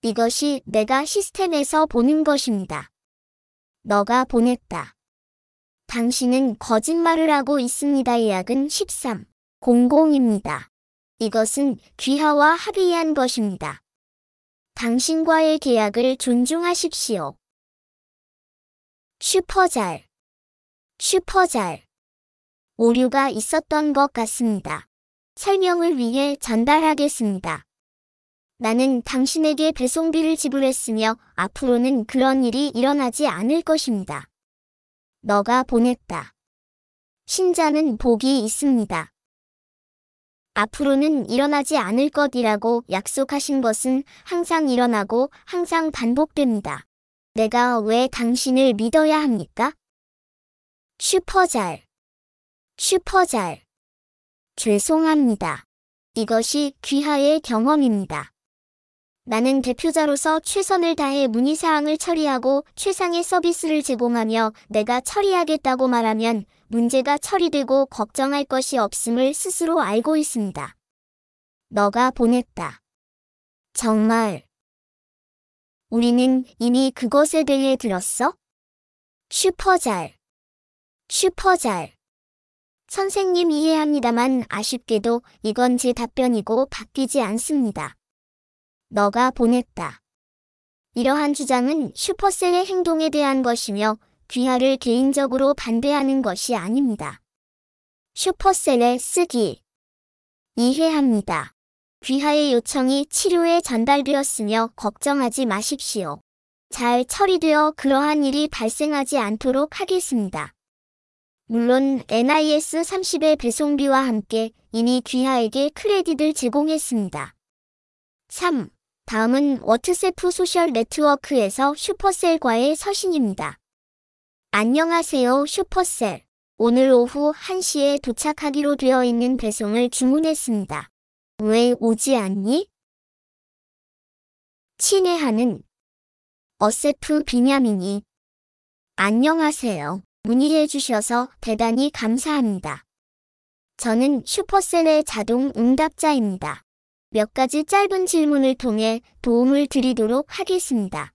이것이 내가 시스템에서 보는 것입니다. 너가 보냈다. 당신은 거짓말을 하고 있습니다. 예약은 13, 00입니다. 이것은 귀하와 합의한 것입니다. 당신과의 계약을 존중하십시오. 슈퍼잘. 슈퍼잘. 오류가 있었던 것 같습니다. 설명을 위해 전달하겠습니다. 나는 당신에게 배송비를 지불했으며 앞으로는 그런 일이 일어나지 않을 것입니다. 너가 보냈다. 신자는 복이 있습니다. 앞으로는 일어나지 않을 것이라고 약속하신 것은 항상 일어나고 항상 반복됩니다. 내가 왜 당신을 믿어야 합니까? 슈퍼잘. 슈퍼잘. 죄송합니다. 이것이 귀하의 경험입니다. 나는 대표자로서 최선을 다해 문의사항을 처리하고 최상의 서비스를 제공하며 내가 처리하겠다고 말하면 문제가 처리되고 걱정할 것이 없음을 스스로 알고 있습니다. 너가 보냈다. 정말. 우리는 이미 그것에 대해 들었어? 슈퍼잘. 슈퍼잘. 선생님 이해합니다만 아쉽게도 이건 제 답변이고 바뀌지 않습니다. 너가 보냈다. 이러한 주장은 슈퍼셀의 행동에 대한 것이며 귀하를 개인적으로 반대하는 것이 아닙니다. 슈퍼셀의 쓰기 이해합니다. 귀하의 요청이 치료에 전달되었으며 걱정하지 마십시오. 잘 처리되어 그러한 일이 발생하지 않도록 하겠습니다. 물론 NIS 30의 배송비와 함께 이미 귀하에게 크레딧을 제공했습니다. 3. 다음은 WhatsApp 소셜 네트워크에서 슈퍼셀과의 서신입니다. 안녕하세요 슈퍼셀. 오늘 오후 1시에 도착하기로 되어 있는 배송을 주문했습니다. 왜 오지 않니? 친애하는 어세프 비냐민이 안녕하세요. 문의해 주셔서 대단히 감사합니다. 저는 슈퍼셀의 자동 응답자입니다. 몇 가지 짧은 질문을 통해 도움을 드리도록 하겠습니다.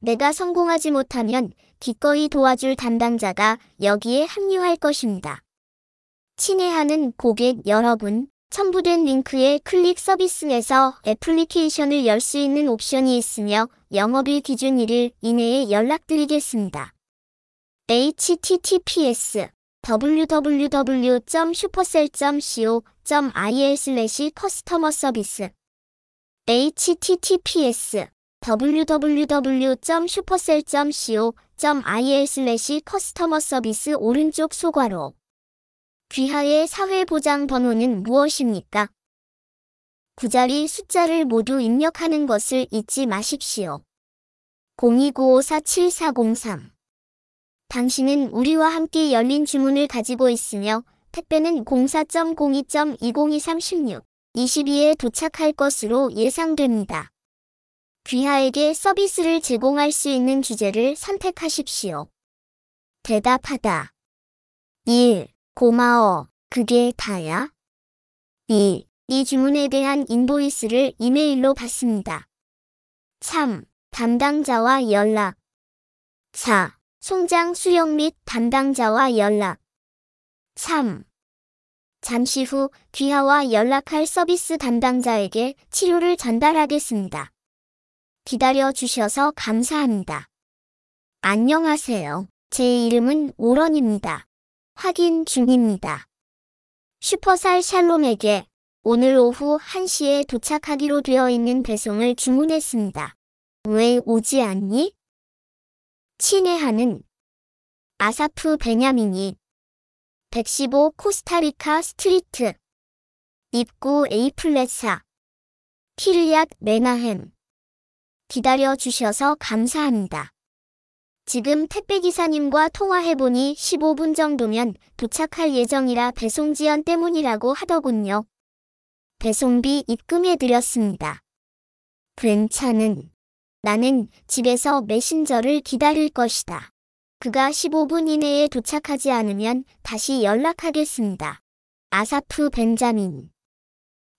내가 성공하지 못하면 기꺼이 도와줄 담당자가 여기에 합류할 것입니다. 친애하는 고객 여러분, 첨부된 링크의 클릭 서비스에서 애플리케이션을 열 수 있는 옵션이 있으며 영업일 기준 1일 이내에 연락드리겠습니다. Https www.supercell.co.il 슬래시 customer service https www.supercell.co.il 슬래시 customer service 오른쪽 소괄호 귀하의 사회보장 번호는 무엇입니까? 구자리 숫자를 모두 입력하는 것을 잊지 마십시오. 0295547403 당신은 우리와 함께 열린 주문을 가지고 있으며 택배는 04.02.2023 22에 도착할 것으로 예상됩니다. 귀하에게 서비스를 제공할 수 있는 주제를 선택하십시오. 대답하다 1. 고마워. 그게 다야? 2. 이 주문에 대한 인보이스를 이메일로 받습니다. 3. 담당자와 연락 4. 송장 수령 및 담당자와 연락 3. 잠시 후 귀하와 연락할 서비스 담당자에게 치료를 전달하겠습니다. 기다려 주셔서 감사합니다. 안녕하세요. 제 이름은 오런입니다. 확인 중입니다. 슈퍼살 샬롬에게 오늘 오후 1시에 도착하기로 되어 있는 배송을 주문했습니다. 왜 오지 않니? 친애하는 아사프 베냐민이 115 코스타리카 Street 입구 A flat 사 키르얏 메나햄 기다려 주셔서 감사합니다. 지금 택배기사님과 통화해보니 15분 정도면 도착할 예정이라 배송 지연 때문이라고 하더군요. 배송비 입금해드렸습니다. 괜찮은. 나는 집에서 메신저를 기다릴 것이다. 그가 15분 이내에 도착하지 않으면 다시 연락하겠습니다. 아사프 벤자민.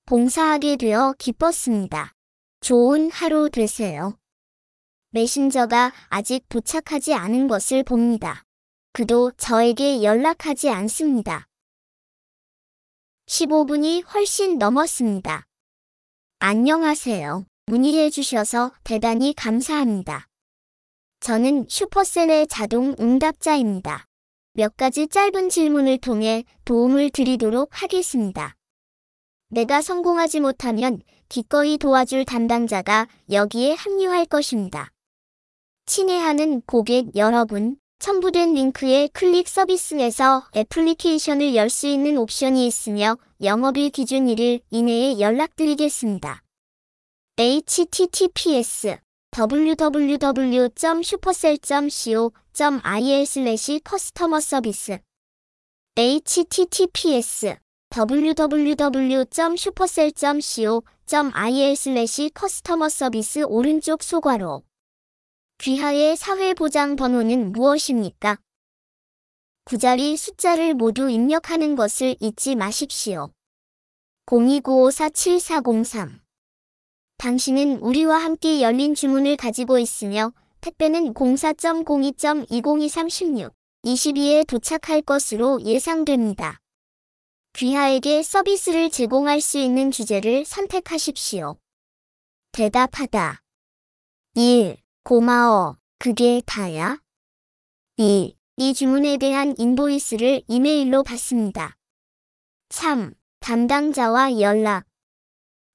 봉사하게 되어 기뻤습니다. 좋은 하루 되세요. 메신저가 아직 도착하지 않은 것을 봅니다. 그도 저에게 연락하지 않습니다. 15분이 훨씬 넘었습니다. 안녕하세요. 문의해 주셔서 대단히 감사합니다. 저는 슈퍼셀의 자동 응답자입니다. 몇 가지 짧은 질문을 통해 도움을 드리도록 하겠습니다. 내가 성공하지 못하면 기꺼이 도와줄 담당자가 여기에 합류할 것입니다. 친애하는 고객 여러분, 첨부된 링크의 클릭 서비스에서 애플리케이션을 열 수 있는 옵션이 있으며 영업일 기준 1일 이내에 연락드리겠습니다. Https www.supercell.co.il 슬래시 customer service https www.supercell.co.il 슬래시 customer service 오른쪽 소괄호 귀하의 사회보장 번호는 무엇입니까? 구자리 숫자를 모두 입력하는 것을 잊지 마십시오. 0295547403 당신은 우리와 함께 열린 주문을 가지고 있으며 택배는 04.02.2023 22에 도착할 것으로 예상됩니다. 귀하에게 서비스를 제공할 수 있는 주제를 선택하십시오. 대답하다 1. 고마워. 그게 다야? 2. 이 주문에 대한 인보이스를 이메일로 받습니다. 3. 담당자와 연락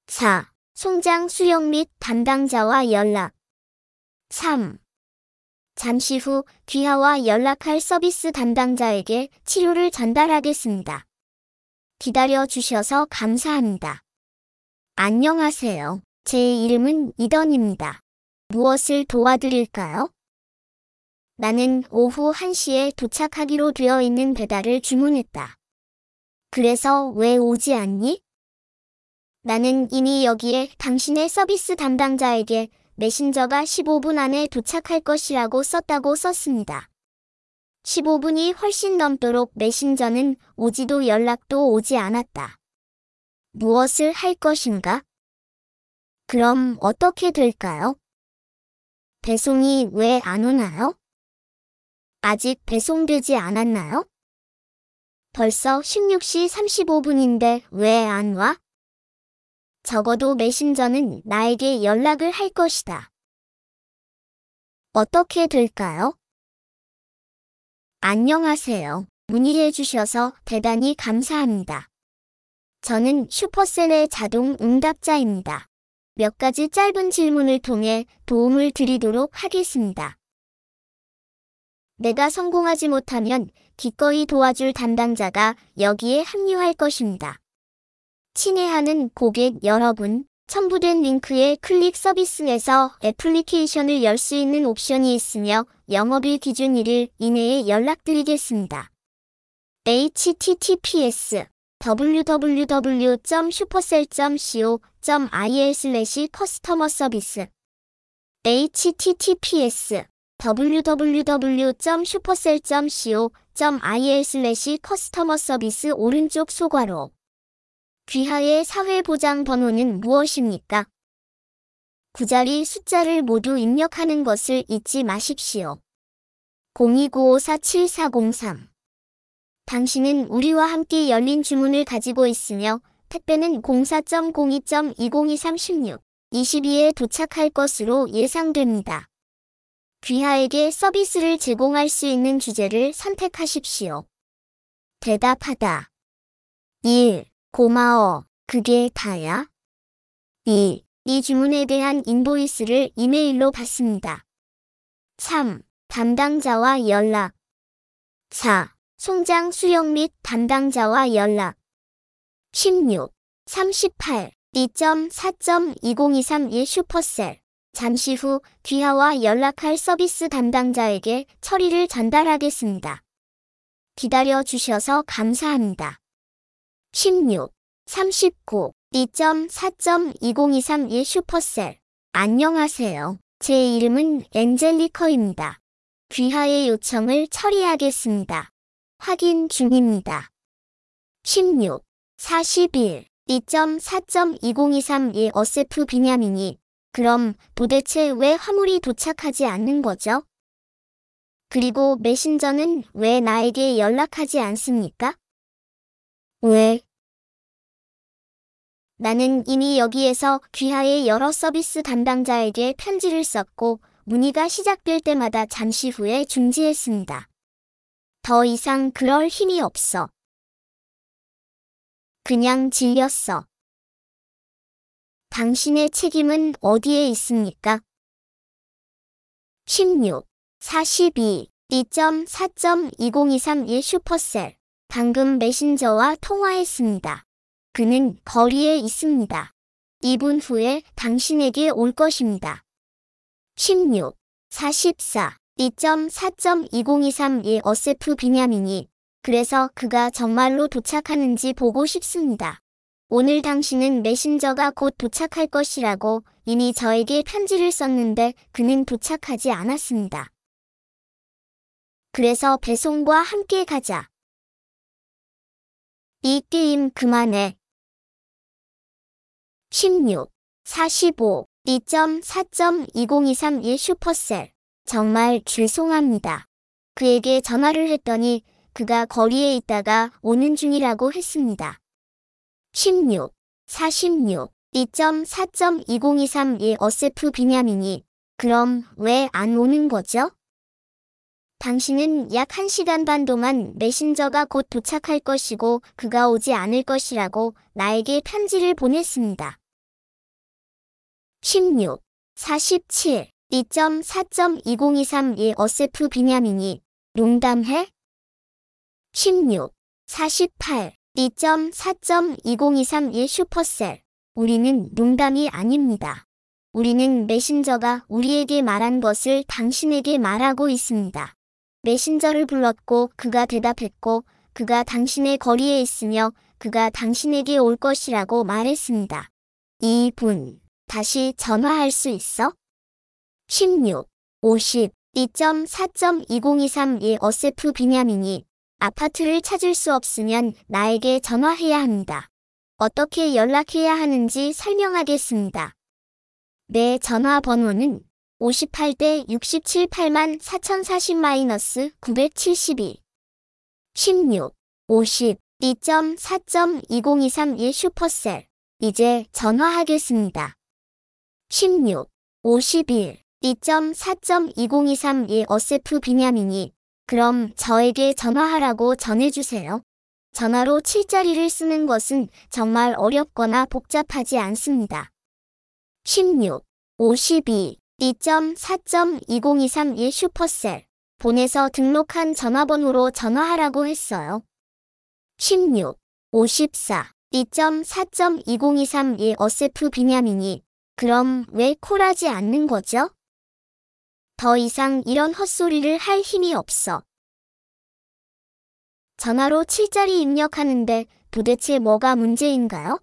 4. 송장 수령 및 담당자와 연락 3. 잠시 후 귀하와 연락할 서비스 담당자에게 치료를 전달하겠습니다. 기다려 주셔서 감사합니다. 안녕하세요. 제 이름은 이던입니다. 무엇을 도와드릴까요? 나는 오후 1시에 도착하기로 되어 있는 배달을 주문했다. 그래서 왜 오지 않니? 나는 이미 여기에 당신의 서비스 담당자에게 메신저가 15분 안에 도착할 것이라고 썼다고 썼습니다. 15분이 훨씬 넘도록 메신저는 오지도 연락도 오지 않았다. 무엇을 할 것인가? 그럼 어떻게 될까요? 배송이 왜 안 오나요? 아직 배송되지 않았나요? 벌써 16시 35분인데 왜 안 와? 적어도 메신저는 나에게 연락을 할 것이다. 어떻게 될까요? 안녕하세요. 문의해 주셔서 대단히 감사합니다. 저는 슈퍼셀의 자동 응답자입니다. 몇 가지 짧은 질문을 통해 도움을 드리도록 하겠습니다. 내가 성공하지 못하면 기꺼이 도와줄 담당자가 여기에 합류할 것입니다. 친애하는 고객 여러분, 첨부된 링크의 클릭 서비스에서 애플리케이션을 열 수 있는 옵션이 있으며 영업일 기준 1일 이내에 연락드리겠습니다. https www.supercell.co.il 슬래시 customer service https www.supercell.co.il 슬래시 customer service 오른쪽 소괄호 귀하의 사회보장 번호는 무엇입니까? 구자리 숫자를 모두 입력하는 것을 잊지 마십시오. 0295474403 당신은 우리와 함께 열린 주문을 가지고 있으며 택배는 04.02.2023 16 22에 도착할 것으로 예상됩니다. 귀하에게 서비스를 제공할 수 있는 주제를 선택하십시오. 대답하다. 1. 고마워. 그게 다야? 2. 이 주문에 대한 인보이스를 이메일로 받습니다. 3. 담당자와 연락. 4. 송장 수령 및 담당자와 연락. 16. 38. 2.4.2023의 슈퍼셀. 잠시 후 귀하와 연락할 서비스 담당자에게 처리를 전달하겠습니다. 기다려 주셔서 감사합니다. 16. 39. 2.4.2023의 슈퍼셀. 안녕하세요. 제 이름은 엔젤리커입니다. 귀하의 요청을 처리하겠습니다. 확인 중입니다. 16. 41. 2.4.2023의 어세프 비냐민이 그럼 도대체 왜 화물이 도착하지 않는 거죠? 그리고 메신저는 왜 나에게 연락하지 않습니까? 왜? 나는 이미 여기에서 귀하의 여러 서비스 담당자에게 편지를 썼고 문의가 시작될 때마다 잠시 후에 중지했습니다. 더 이상 그럴 힘이 없어. 그냥 질렸어. 당신의 책임은 어디에 있습니까? 16, 42, 2.4.2023의 슈퍼셀. 방금 메신저와 통화했습니다. 그는 거리에 있습니다. 2분 후에 당신에게 올 것입니다. 16, 44, 2.4.2023의 어세프 비냐민이 그래서 그가 정말로 도착하는지 보고 싶습니다. 오늘 당신은 메신저가 곧 도착할 것이라고 이미 저에게 편지를 썼는데 그는 도착하지 않았습니다. 그래서 배송과 함께 가자. 이 게임 그만해. 16, 45, 2.4.2023의 슈퍼셀. 정말 죄송합니다. 그에게 전화를 했더니 그가 거리에 있다가 오는 중이라고 했습니다. 16, 46, 2.4.2023의 어세프 비냐민이 그럼 왜 안 오는 거죠? 당신은 약 1시간 반 동안 메신저가 곧 도착할 것이고 그가 오지 않을 것이라고 나에게 편지를 보냈습니다. 16, 47, 2.4.2023의 어세프 비냐민이 농담해? 16, 48, 2.4.2023의 슈퍼셀. 우리는 농담이 아닙니다. 우리는 메신저가 우리에게 말한 것을 당신에게 말하고 있습니다. 메신저를 불렀고 그가 대답했고 그가 당신의 거리에 있으며 그가 당신에게 올 것이라고 말했습니다. 2분. 다시 전화할 수 있어? 16, 50, 2.4.2023의 어세프 비냐민이 아파트를 찾을 수 없으면 나에게 전화해야 합니다. 어떻게 연락해야 하는지 설명하겠습니다. 내 전화번호는 58대 67 8만 4040-972 16 50 2.4.20231 슈퍼셀 이제 전화하겠습니다. 16 51 2.4.20231 어세프 비냐민이 그럼 저에게 전화하라고 전해주세요. 전화로 7자리를 쓰는 것은 정말 어렵거나 복잡하지 않습니다. 16 52 2.4.20231 슈퍼셀 본에서 등록한 전화번호로 전화하라고 했어요. 16 54 2.4.20231 어세프 비냐민이 그럼 왜 콜하지 않는 거죠? 더 이상 이런 헛소리를 할 힘이 없어. 전화로 7자리 입력하는데 도대체 뭐가 문제인가요?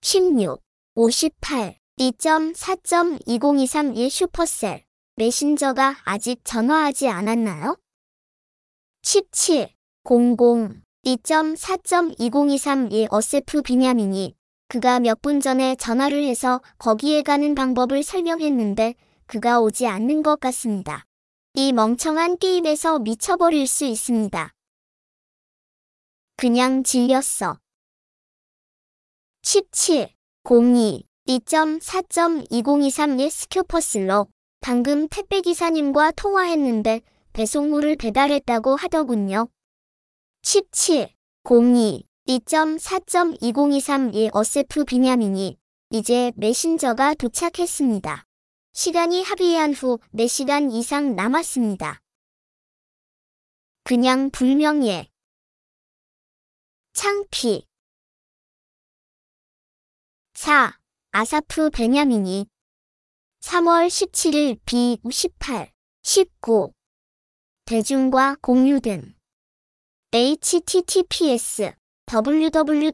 16 58 2.4.20231 슈퍼셀 메신저가 아직 전화하지 않았나요? 17 00 2.4.20231 어세프 비냐민이 그가 몇 분 전에 전화를 해서 거기에 가는 방법을 설명했는데 그가 오지 않는 것 같습니다. 이 멍청한 게임에서 미쳐버릴 수 있습니다. 그냥 질렸어. 17 02 2.4.20231 스큐퍼슬로 방금 택배기사님과 통화했는데 배송물을 배달했다고 하더군요. 17 02 2.4.20231 어세프 비냐민이 이제 메신저가 도착했습니다. 시간이 합의한 후 4시간 이상 남았습니다. 그냥 불명예. 창피. 4. 아사프 베냐민이 3월 17일 B 18, 19 대중과 공유된 https www.coil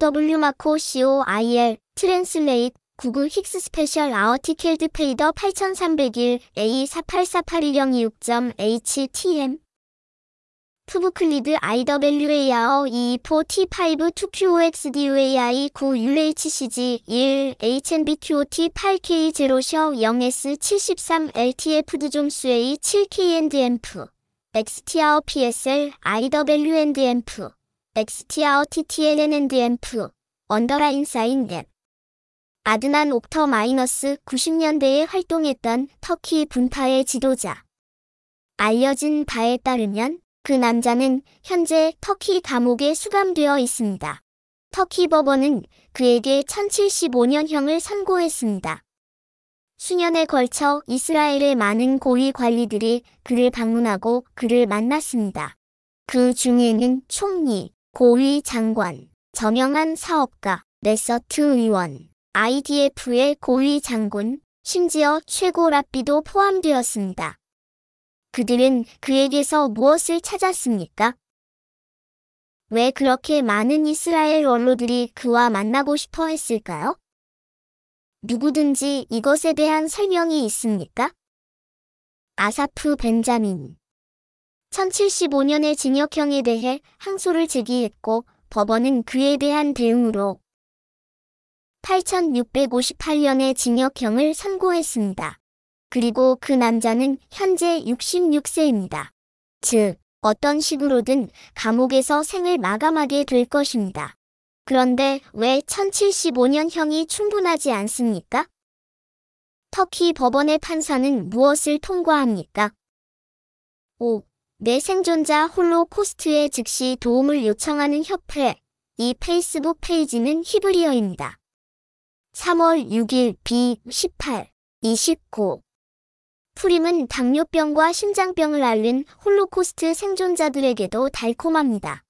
트랜슬레이트 구글 힉스 스페셜 아어티켈드 페이더 8301 A4848102.6.htm 푸브클리드 IWAR 224T5 2QOXDUAI 9 UHCG 1 HNBQOT 8K0 0S 73 LTF2좀수A 7K&MP XTR PSL IW&MP XTR TTLN&MP 언더라인 사인 앱 아드난 옥터 마이너스 90년대에 활동했던 터키 분파의 지도자. 알려진 바에 따르면 그 남자는 현재 터키 감옥에 수감되어 있습니다. 터키 법원은 그에게 1075년형을 선고했습니다. 수년에 걸쳐 이스라엘의 많은 고위 관리들이 그를 방문하고 그를 만났습니다. 그 중에는 총리, 고위 장관, 저명한 사업가, 레서트 의원, IDF의 고위 장군, 심지어 최고 랍비도 포함되었습니다. 그들은 그에게서 무엇을 찾았습니까? 왜 그렇게 많은 이스라엘 원로들이 그와 만나고 싶어 했을까요? 누구든지 이것에 대한 설명이 있습니까? 아사프 벤자민 1075년의 징역형에 대해 항소를 제기했고 법원은 그에 대한 대응으로 8658년의 징역형을 선고했습니다. 그리고 그 남자는 현재 66세입니다. 즉, 어떤 식으로든 감옥에서 생을 마감하게 될 것입니다. 그런데 왜 1075년형이 충분하지 않습니까? 터키 법원의 판사는 무엇을 통과합니까? 5. 내 생존자 홀로코스트에 즉시 도움을 요청하는 협회. 이 페이스북 페이지는 히브리어입니다. 3월 6일 B 18, 29 프림은 당뇨병과 심장병을 앓는 홀로코스트 생존자들에게도 달콤합니다.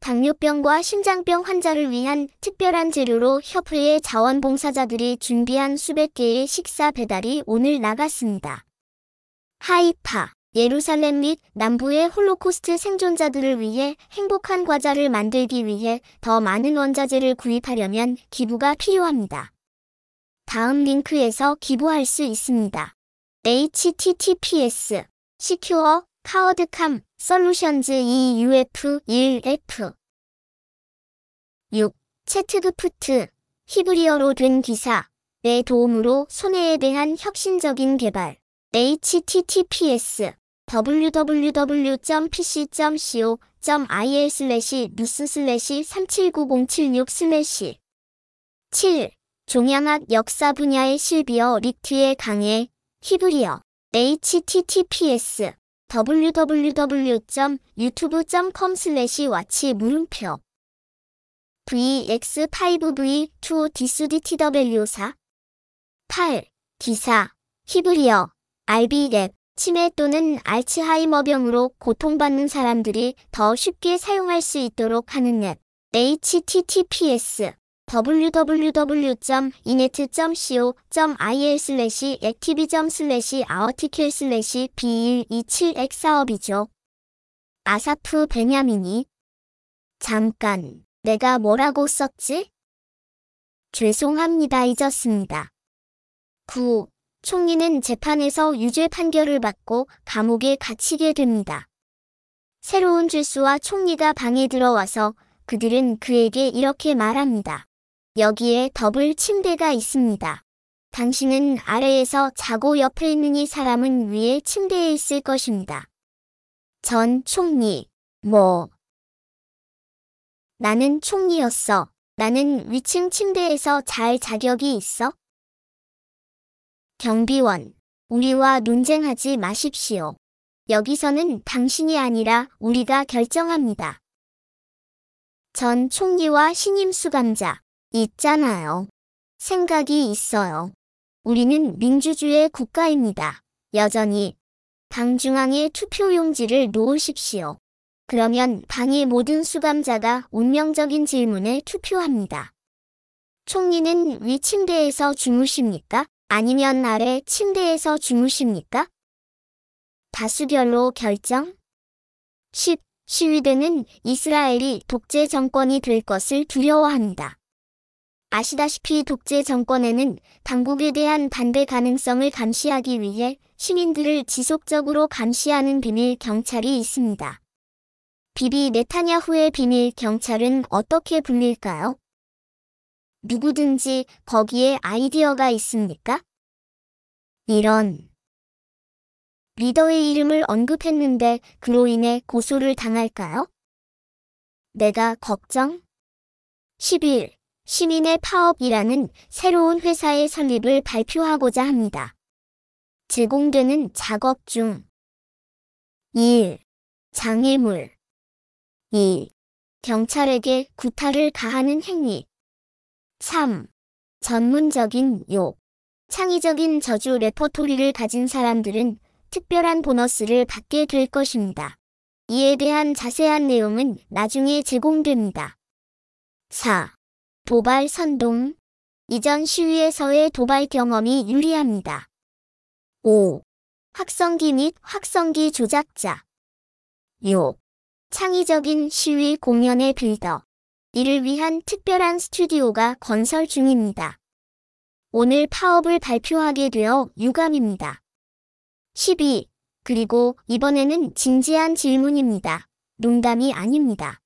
당뇨병과 심장병 환자를 위한 특별한 재료로 협회의 자원봉사자들이 준비한 수백 개의 식사 배달이 오늘 나갔습니다. 하이파 예루살렘 및 남부의 홀로코스트 생존자들을 위해 행복한 과자를 만들기 위해 더 많은 원자재를 구입하려면 기부가 필요합니다. 다음 링크에서 기부할 수 있습니다. Https secure cloudcam solutions euf 1f 6. 채트그프트 히브리어로 된 기사 내 도움으로 손해에 대한 혁신적인 개발 https www.pc.co bit.il 슬래시 뉴스 슬래시 379076 슬래시 7. 종양학 역사 분야의 실비어 리트의 강해 히브리어 https www.youtube.com 슬래시 와치 물음표 VX5V2 DSDTW4 8. 기사. 히브리어 RB랩. 치매 또는 알츠하이머병으로 고통받는 사람들이 더 쉽게 사용할 수 있도록 하는 앱. https www.inet.co.il 슬래시 액티비점 슬래시 아어티클 슬래시 B127X 사업이죠. 아사프 베냐민이 잠깐 내가 뭐라고 썼지? 죄송합니다 잊었습니다. 9. 총리는 재판에서 유죄 판결을 받고 감옥에 갇히게 됩니다. 새로운 죄수와 총리가 방에 들어와서 그들은 그에게 이렇게 말합니다. 여기에 더블 침대가 있습니다. 당신은 아래에서 자고 옆에 있는 이 사람은 위에 침대에 있을 것입니다. 전 총리, 뭐. 나는 총리였어. 나는 위층 침대에서 잘 자격이 있어? 경비원, 우리와 논쟁하지 마십시오. 여기서는 당신이 아니라 우리가 결정합니다. 전 총리와 신임 수감자, 있잖아요. 생각이 있어요. 우리는 민주주의 국가입니다. 여전히 당 중앙에 투표용지를 놓으십시오. 그러면 방의 모든 수감자가 운명적인 질문에 투표합니다. 총리는 위 침대에서 주무십니까? 아니면 아래 침대에서 주무십니까? 다수결로 결정? 10. 시위대는 이스라엘이 독재 정권이 될 것을 두려워합니다. 아시다시피 독재 정권에는 당국에 대한 반대 가능성을 감시하기 위해 시민들을 지속적으로 감시하는 비밀 경찰이 있습니다. 비비 네타냐후의 비밀 경찰은 어떻게 불릴까요? 누구든지 거기에 아이디어가 있습니까? 이런 리더의 이름을 언급했는데 그로 인해 고소를 당할까요? 내가 걱정? 10일 시민의 파업이라는 새로운 회사의 설립을 발표하고자 합니다. 제공되는 작업 중 1. 장애물 2. 경찰에게 구타를 가하는 행위 3. 전문적인 욕 창의적인 저주 레퍼토리를 가진 사람들은 특별한 보너스를 받게 될 것입니다. 이에 대한 자세한 내용은 나중에 제공됩니다. 4. 도발 선동. 이전 시위에서의 도발 경험이 유리합니다. 5. 확성기 및 확성기 조작자. 6. 창의적인 시위 공연의 빌더. 이를 위한 특별한 스튜디오가 건설 중입니다. 오늘 파업을 발표하게 되어 유감입니다. 12. 그리고 이번에는 진지한 질문입니다. 농담이 아닙니다.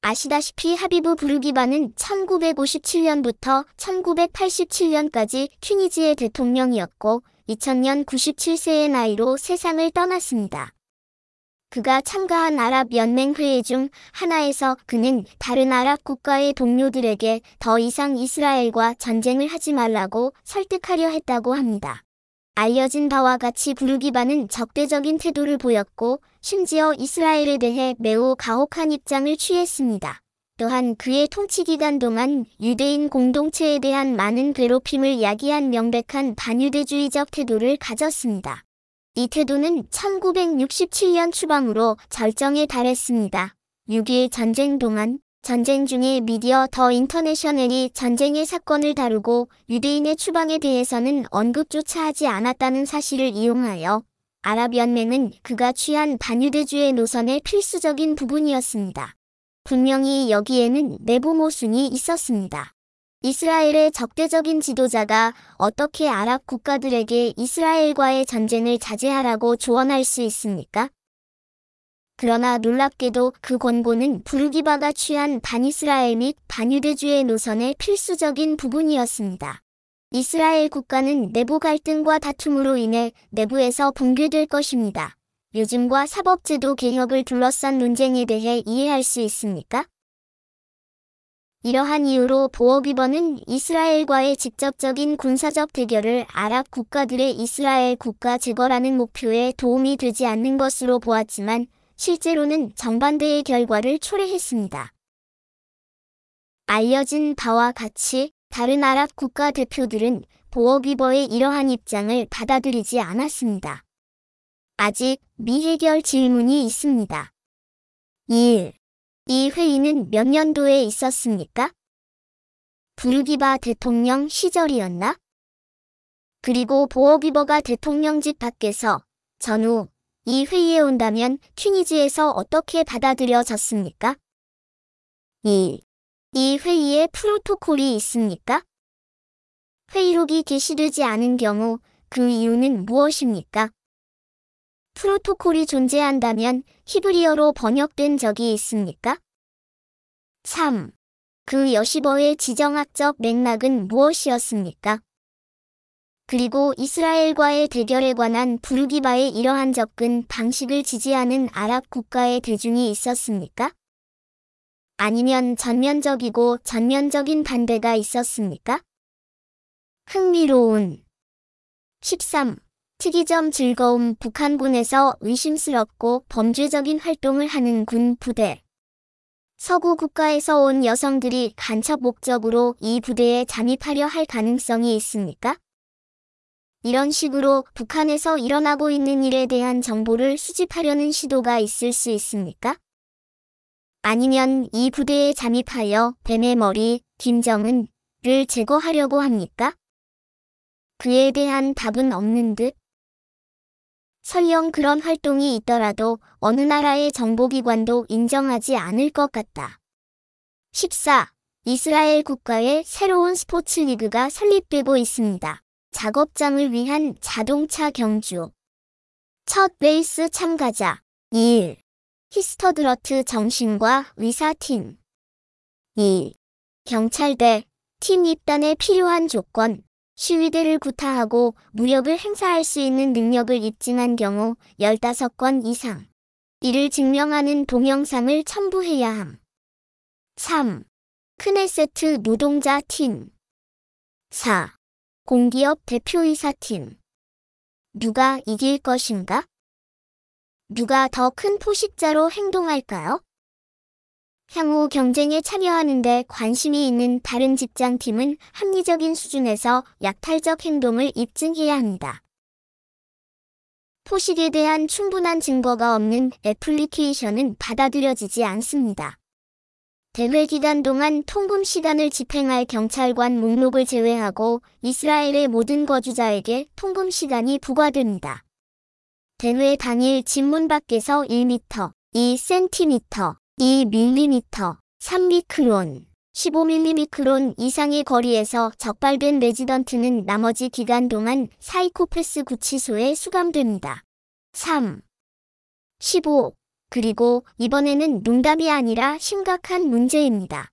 아시다시피 하비브 부르기바는 1957년부터 1987년까지 튀니지의 대통령이었고 2000년 97세의 나이로 세상을 떠났습니다. 그가 참가한 아랍 연맹 회의 중 하나에서 그는 다른 아랍 국가의 동료들에게 더 이상 이스라엘과 전쟁을 하지 말라고 설득하려 했다고 합니다. 알려진 바와 같이 부르기바는 적대적인 태도를 보였고 심지어 이스라엘에 대해 매우 가혹한 입장을 취했습니다. 또한 그의 통치 기간 동안 유대인 공동체에 대한 많은 괴롭힘을 야기한 명백한 반유대주의적 태도를 가졌습니다. 이 태도는 1967년 추방으로 절정에 달했습니다. 6일 전쟁 동안 전쟁 중에 미디어 더 인터내셔널이 전쟁의 사건을 다루고 유대인의 추방에 대해서는 언급조차 하지 않았다는 사실을 이용하여 아랍연맹은 그가 취한 반유대주의 노선의 필수적인 부분이었습니다. 분명히 여기에는 내부 모순이 있었습니다. 이스라엘의 적대적인 지도자가 어떻게 아랍 국가들에게 이스라엘과의 전쟁을 자제하라고 조언할 수 있습니까? 그러나 놀랍게도 그 권고는 부르기바가 취한 반이스라엘 및 반유대주의 노선의 필수적인 부분이었습니다. 이스라엘 국가는 내부 갈등과 다툼으로 인해 내부에서 붕괴될 것입니다. 요즘과 사법제도 개혁을 둘러싼 논쟁에 대해 이해할 수 있습니까? 이러한 이유로 보어기버는 이스라엘과의 직접적인 군사적 대결을 아랍 국가들의 이스라엘 국가 제거라는 목표에 도움이 되지 않는 것으로 보았지만 실제로는 정반대의 결과를 초래했습니다. 알려진 바와 같이 다른 아랍 국가 대표들은 보어기버의 이러한 입장을 받아들이지 않았습니다. 아직 미해결 질문이 있습니다. 1. 이 회의는 몇 년도에 있었습니까? 부르기바 대통령 시절이었나? 그리고 보어기버가 대통령직 밖에서 전후 이 회의에 온다면 튀니지에서 어떻게 받아들여졌습니까? 2. 이 회의에 프로토콜이 있습니까? 회의록이 게시되지 않은 경우 그 이유는 무엇입니까? 프로토콜이 존재한다면 히브리어로 번역된 적이 있습니까? 3. 그 여시버의 지정학적 맥락은 무엇이었습니까? 그리고 이스라엘과의 대결에 관한 부르기바의 이러한 접근 방식을 지지하는 아랍 국가의 대중이 있었습니까? 아니면 전면적이고 전면적인 반대가 있었습니까? 흥미로운 13. 특이점 즐거움 북한군에서 의심스럽고 범죄적인 활동을 하는 군 부대. 서구 국가에서 온 여성들이 간첩 목적으로 이 부대에 잠입하려 할 가능성이 있습니까? 이런 식으로 북한에서 일어나고 있는 일에 대한 정보를 수집하려는 시도가 있을 수 있습니까? 아니면 이 부대에 잠입하여 뱀의 머리, 김정은을 제거하려고 합니까? 그에 대한 답은 없는 듯 설령 그런 활동이 있더라도 어느 나라의 정보기관도 인정하지 않을 것 같다. 14. 이스라엘 국가의 새로운 스포츠 리그가 설립되고 있습니다. 작업장을 위한 자동차 경주. 첫 레이스 참가자 2일 히스터드러트 정신과 의사팀 2. 경찰대 팀 입단에 필요한 조건 시위대를 구타하고 무력을 행사할 수 있는 능력을 입증한 경우 15건 이상 이를 증명하는 동영상을 첨부해야 함. 3. 크네세트 노동자 팀 4. 공기업 대표이사 팀 누가 이길 것인가? 누가 더 큰 포식자로 행동할까요? 향후 경쟁에 참여하는데 관심이 있는 다른 직장팀은 합리적인 수준에서 약탈적 행동을 입증해야 합니다. 포식에 대한 충분한 증거가 없는 애플리케이션은 받아들여지지 않습니다. 대회 기간 동안 통금 시간을 집행할 경찰관 목록을 제외하고 이스라엘의 모든 거주자에게 통금 시간이 부과됩니다. 대회 당일 집문 밖에서 1m, 2cm, 2mm, 3미크론, 15mm크론 이상의 거리에서 적발된 레지던트는 나머지 기간 동안 사이코패스 구치소에 수감됩니다. 3. 15. 그리고 이번에는 농담이 아니라 심각한 문제입니다.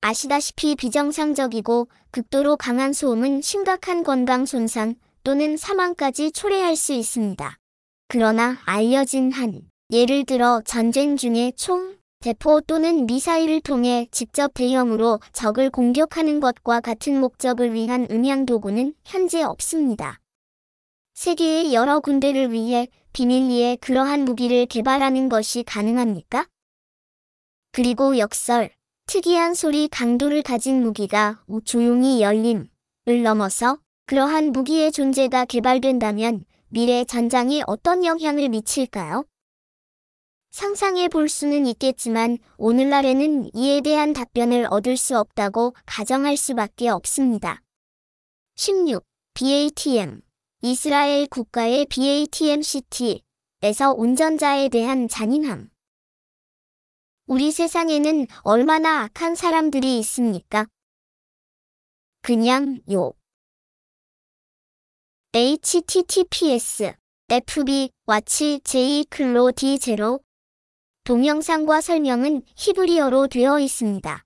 아시다시피 비정상적이고 극도로 강한 소음은 심각한 건강 손상 또는 사망까지 초래할 수 있습니다. 그러나 알려진 한 예를 들어 전쟁 중에 총, 대포 또는 미사일을 통해 직접 대형으로 적을 공격하는 것과 같은 목적을 위한 음향 도구는 현재 없습니다. 세계의 여러 군대를 위해 비밀리에 그러한 무기를 개발하는 것이 가능합니까? 그리고 역설, 특이한 소리 강도를 가진 무기가 조용히 열림을 넘어서 그러한 무기의 존재가 개발된다면 미래 전장에 어떤 영향을 미칠까요? 상상해 볼 수는 있겠지만 오늘날에는 이에 대한 답변을 얻을 수 없다고 가정할 수밖에 없습니다. 16. BATM 이스라엘 국가의 BATM 시티에서 운전자에 대한 잔인함 우리 세상에는 얼마나 악한 사람들이 있습니까? 그냥 욕. Https fb 와치 j 클로 d0 동영상과 설명은 히브리어로 되어 있습니다.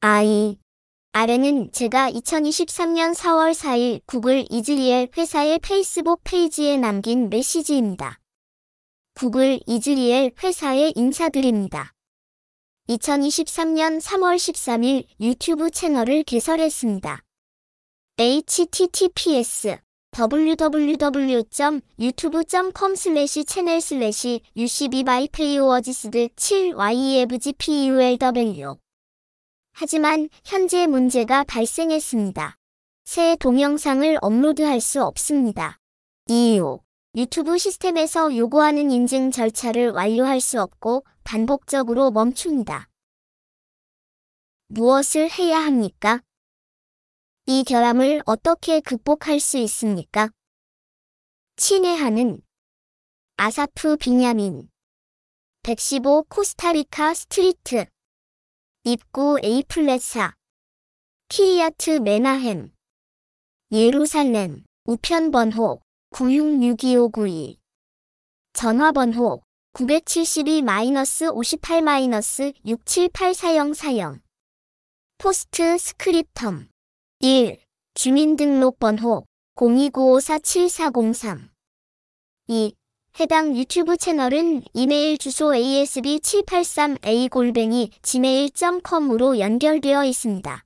I. 아래는 제가 2023년 4월 4일 구글 이즈리엘 회사의 페이스북 페이지에 남긴 메시지입니다. 구글 이즈리엘 회사에 인사드립니다. 2023년 3월 13일 유튜브 채널을 개설했습니다. https www.youtube.com 슬래시 채널 슬래시 UCB by 페이워지스드 7YEFGPULW 하지만 현재 문제가 발생했습니다. 새 동영상을 업로드할 수 없습니다. 이유 유튜브 시스템에서 요구하는 인증 절차를 완료할 수 없고 반복적으로 멈춥니다. 무엇을 해야 합니까? 이 결함을 어떻게 극복할 수 있습니까? 친애하는 아사프 빈야민 115 코스타리카 스트리트 입구 에이플렛사 키리아트 메나햄 예루살렘 우편번호 966252 전화번호 972-58-678440 포스트 스크립텀 1. 주민등록번호 0295474403 2. 해당 유튜브 채널은 이메일 주소 asb783a gmail.com으로 연결되어 있습니다.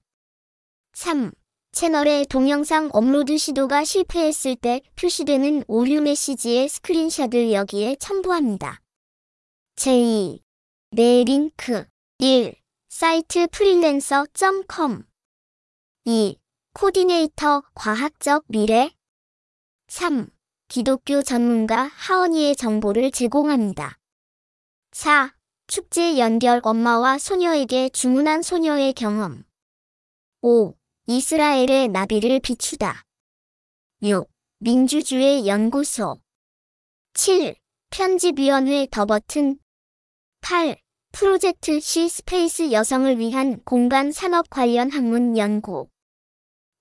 3. 채널에 동영상 업로드 시도가 실패했을 때 표시되는 오류 메시지의 스크린샷을 여기에 첨부합니다. 제2. 내 링크 1. 사이트 프리랜서.com 2. 코디네이터 과학적 미래 3. 기독교 전문가 하원이의 정보를 제공합니다. 4. 축제 연결 엄마와 소녀에게 주문한 소녀의 경험 5. 이스라엘의 나비를 비추다 6. 민주주의 연구소 7. 편집위원회 더 버튼 8. 프로젝트 C space 여성을 위한 공간 산업 관련 학문 연구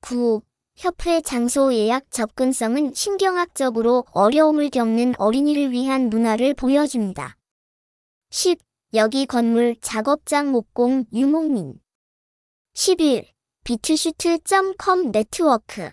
9. 협회 장소 예약 접근성은 신경학적으로 어려움을 겪는 어린이를 위한 문화를 보여줍니다. 10. 여기 건물 작업장 목공 유목민 11. 비트슈트.com 네트워크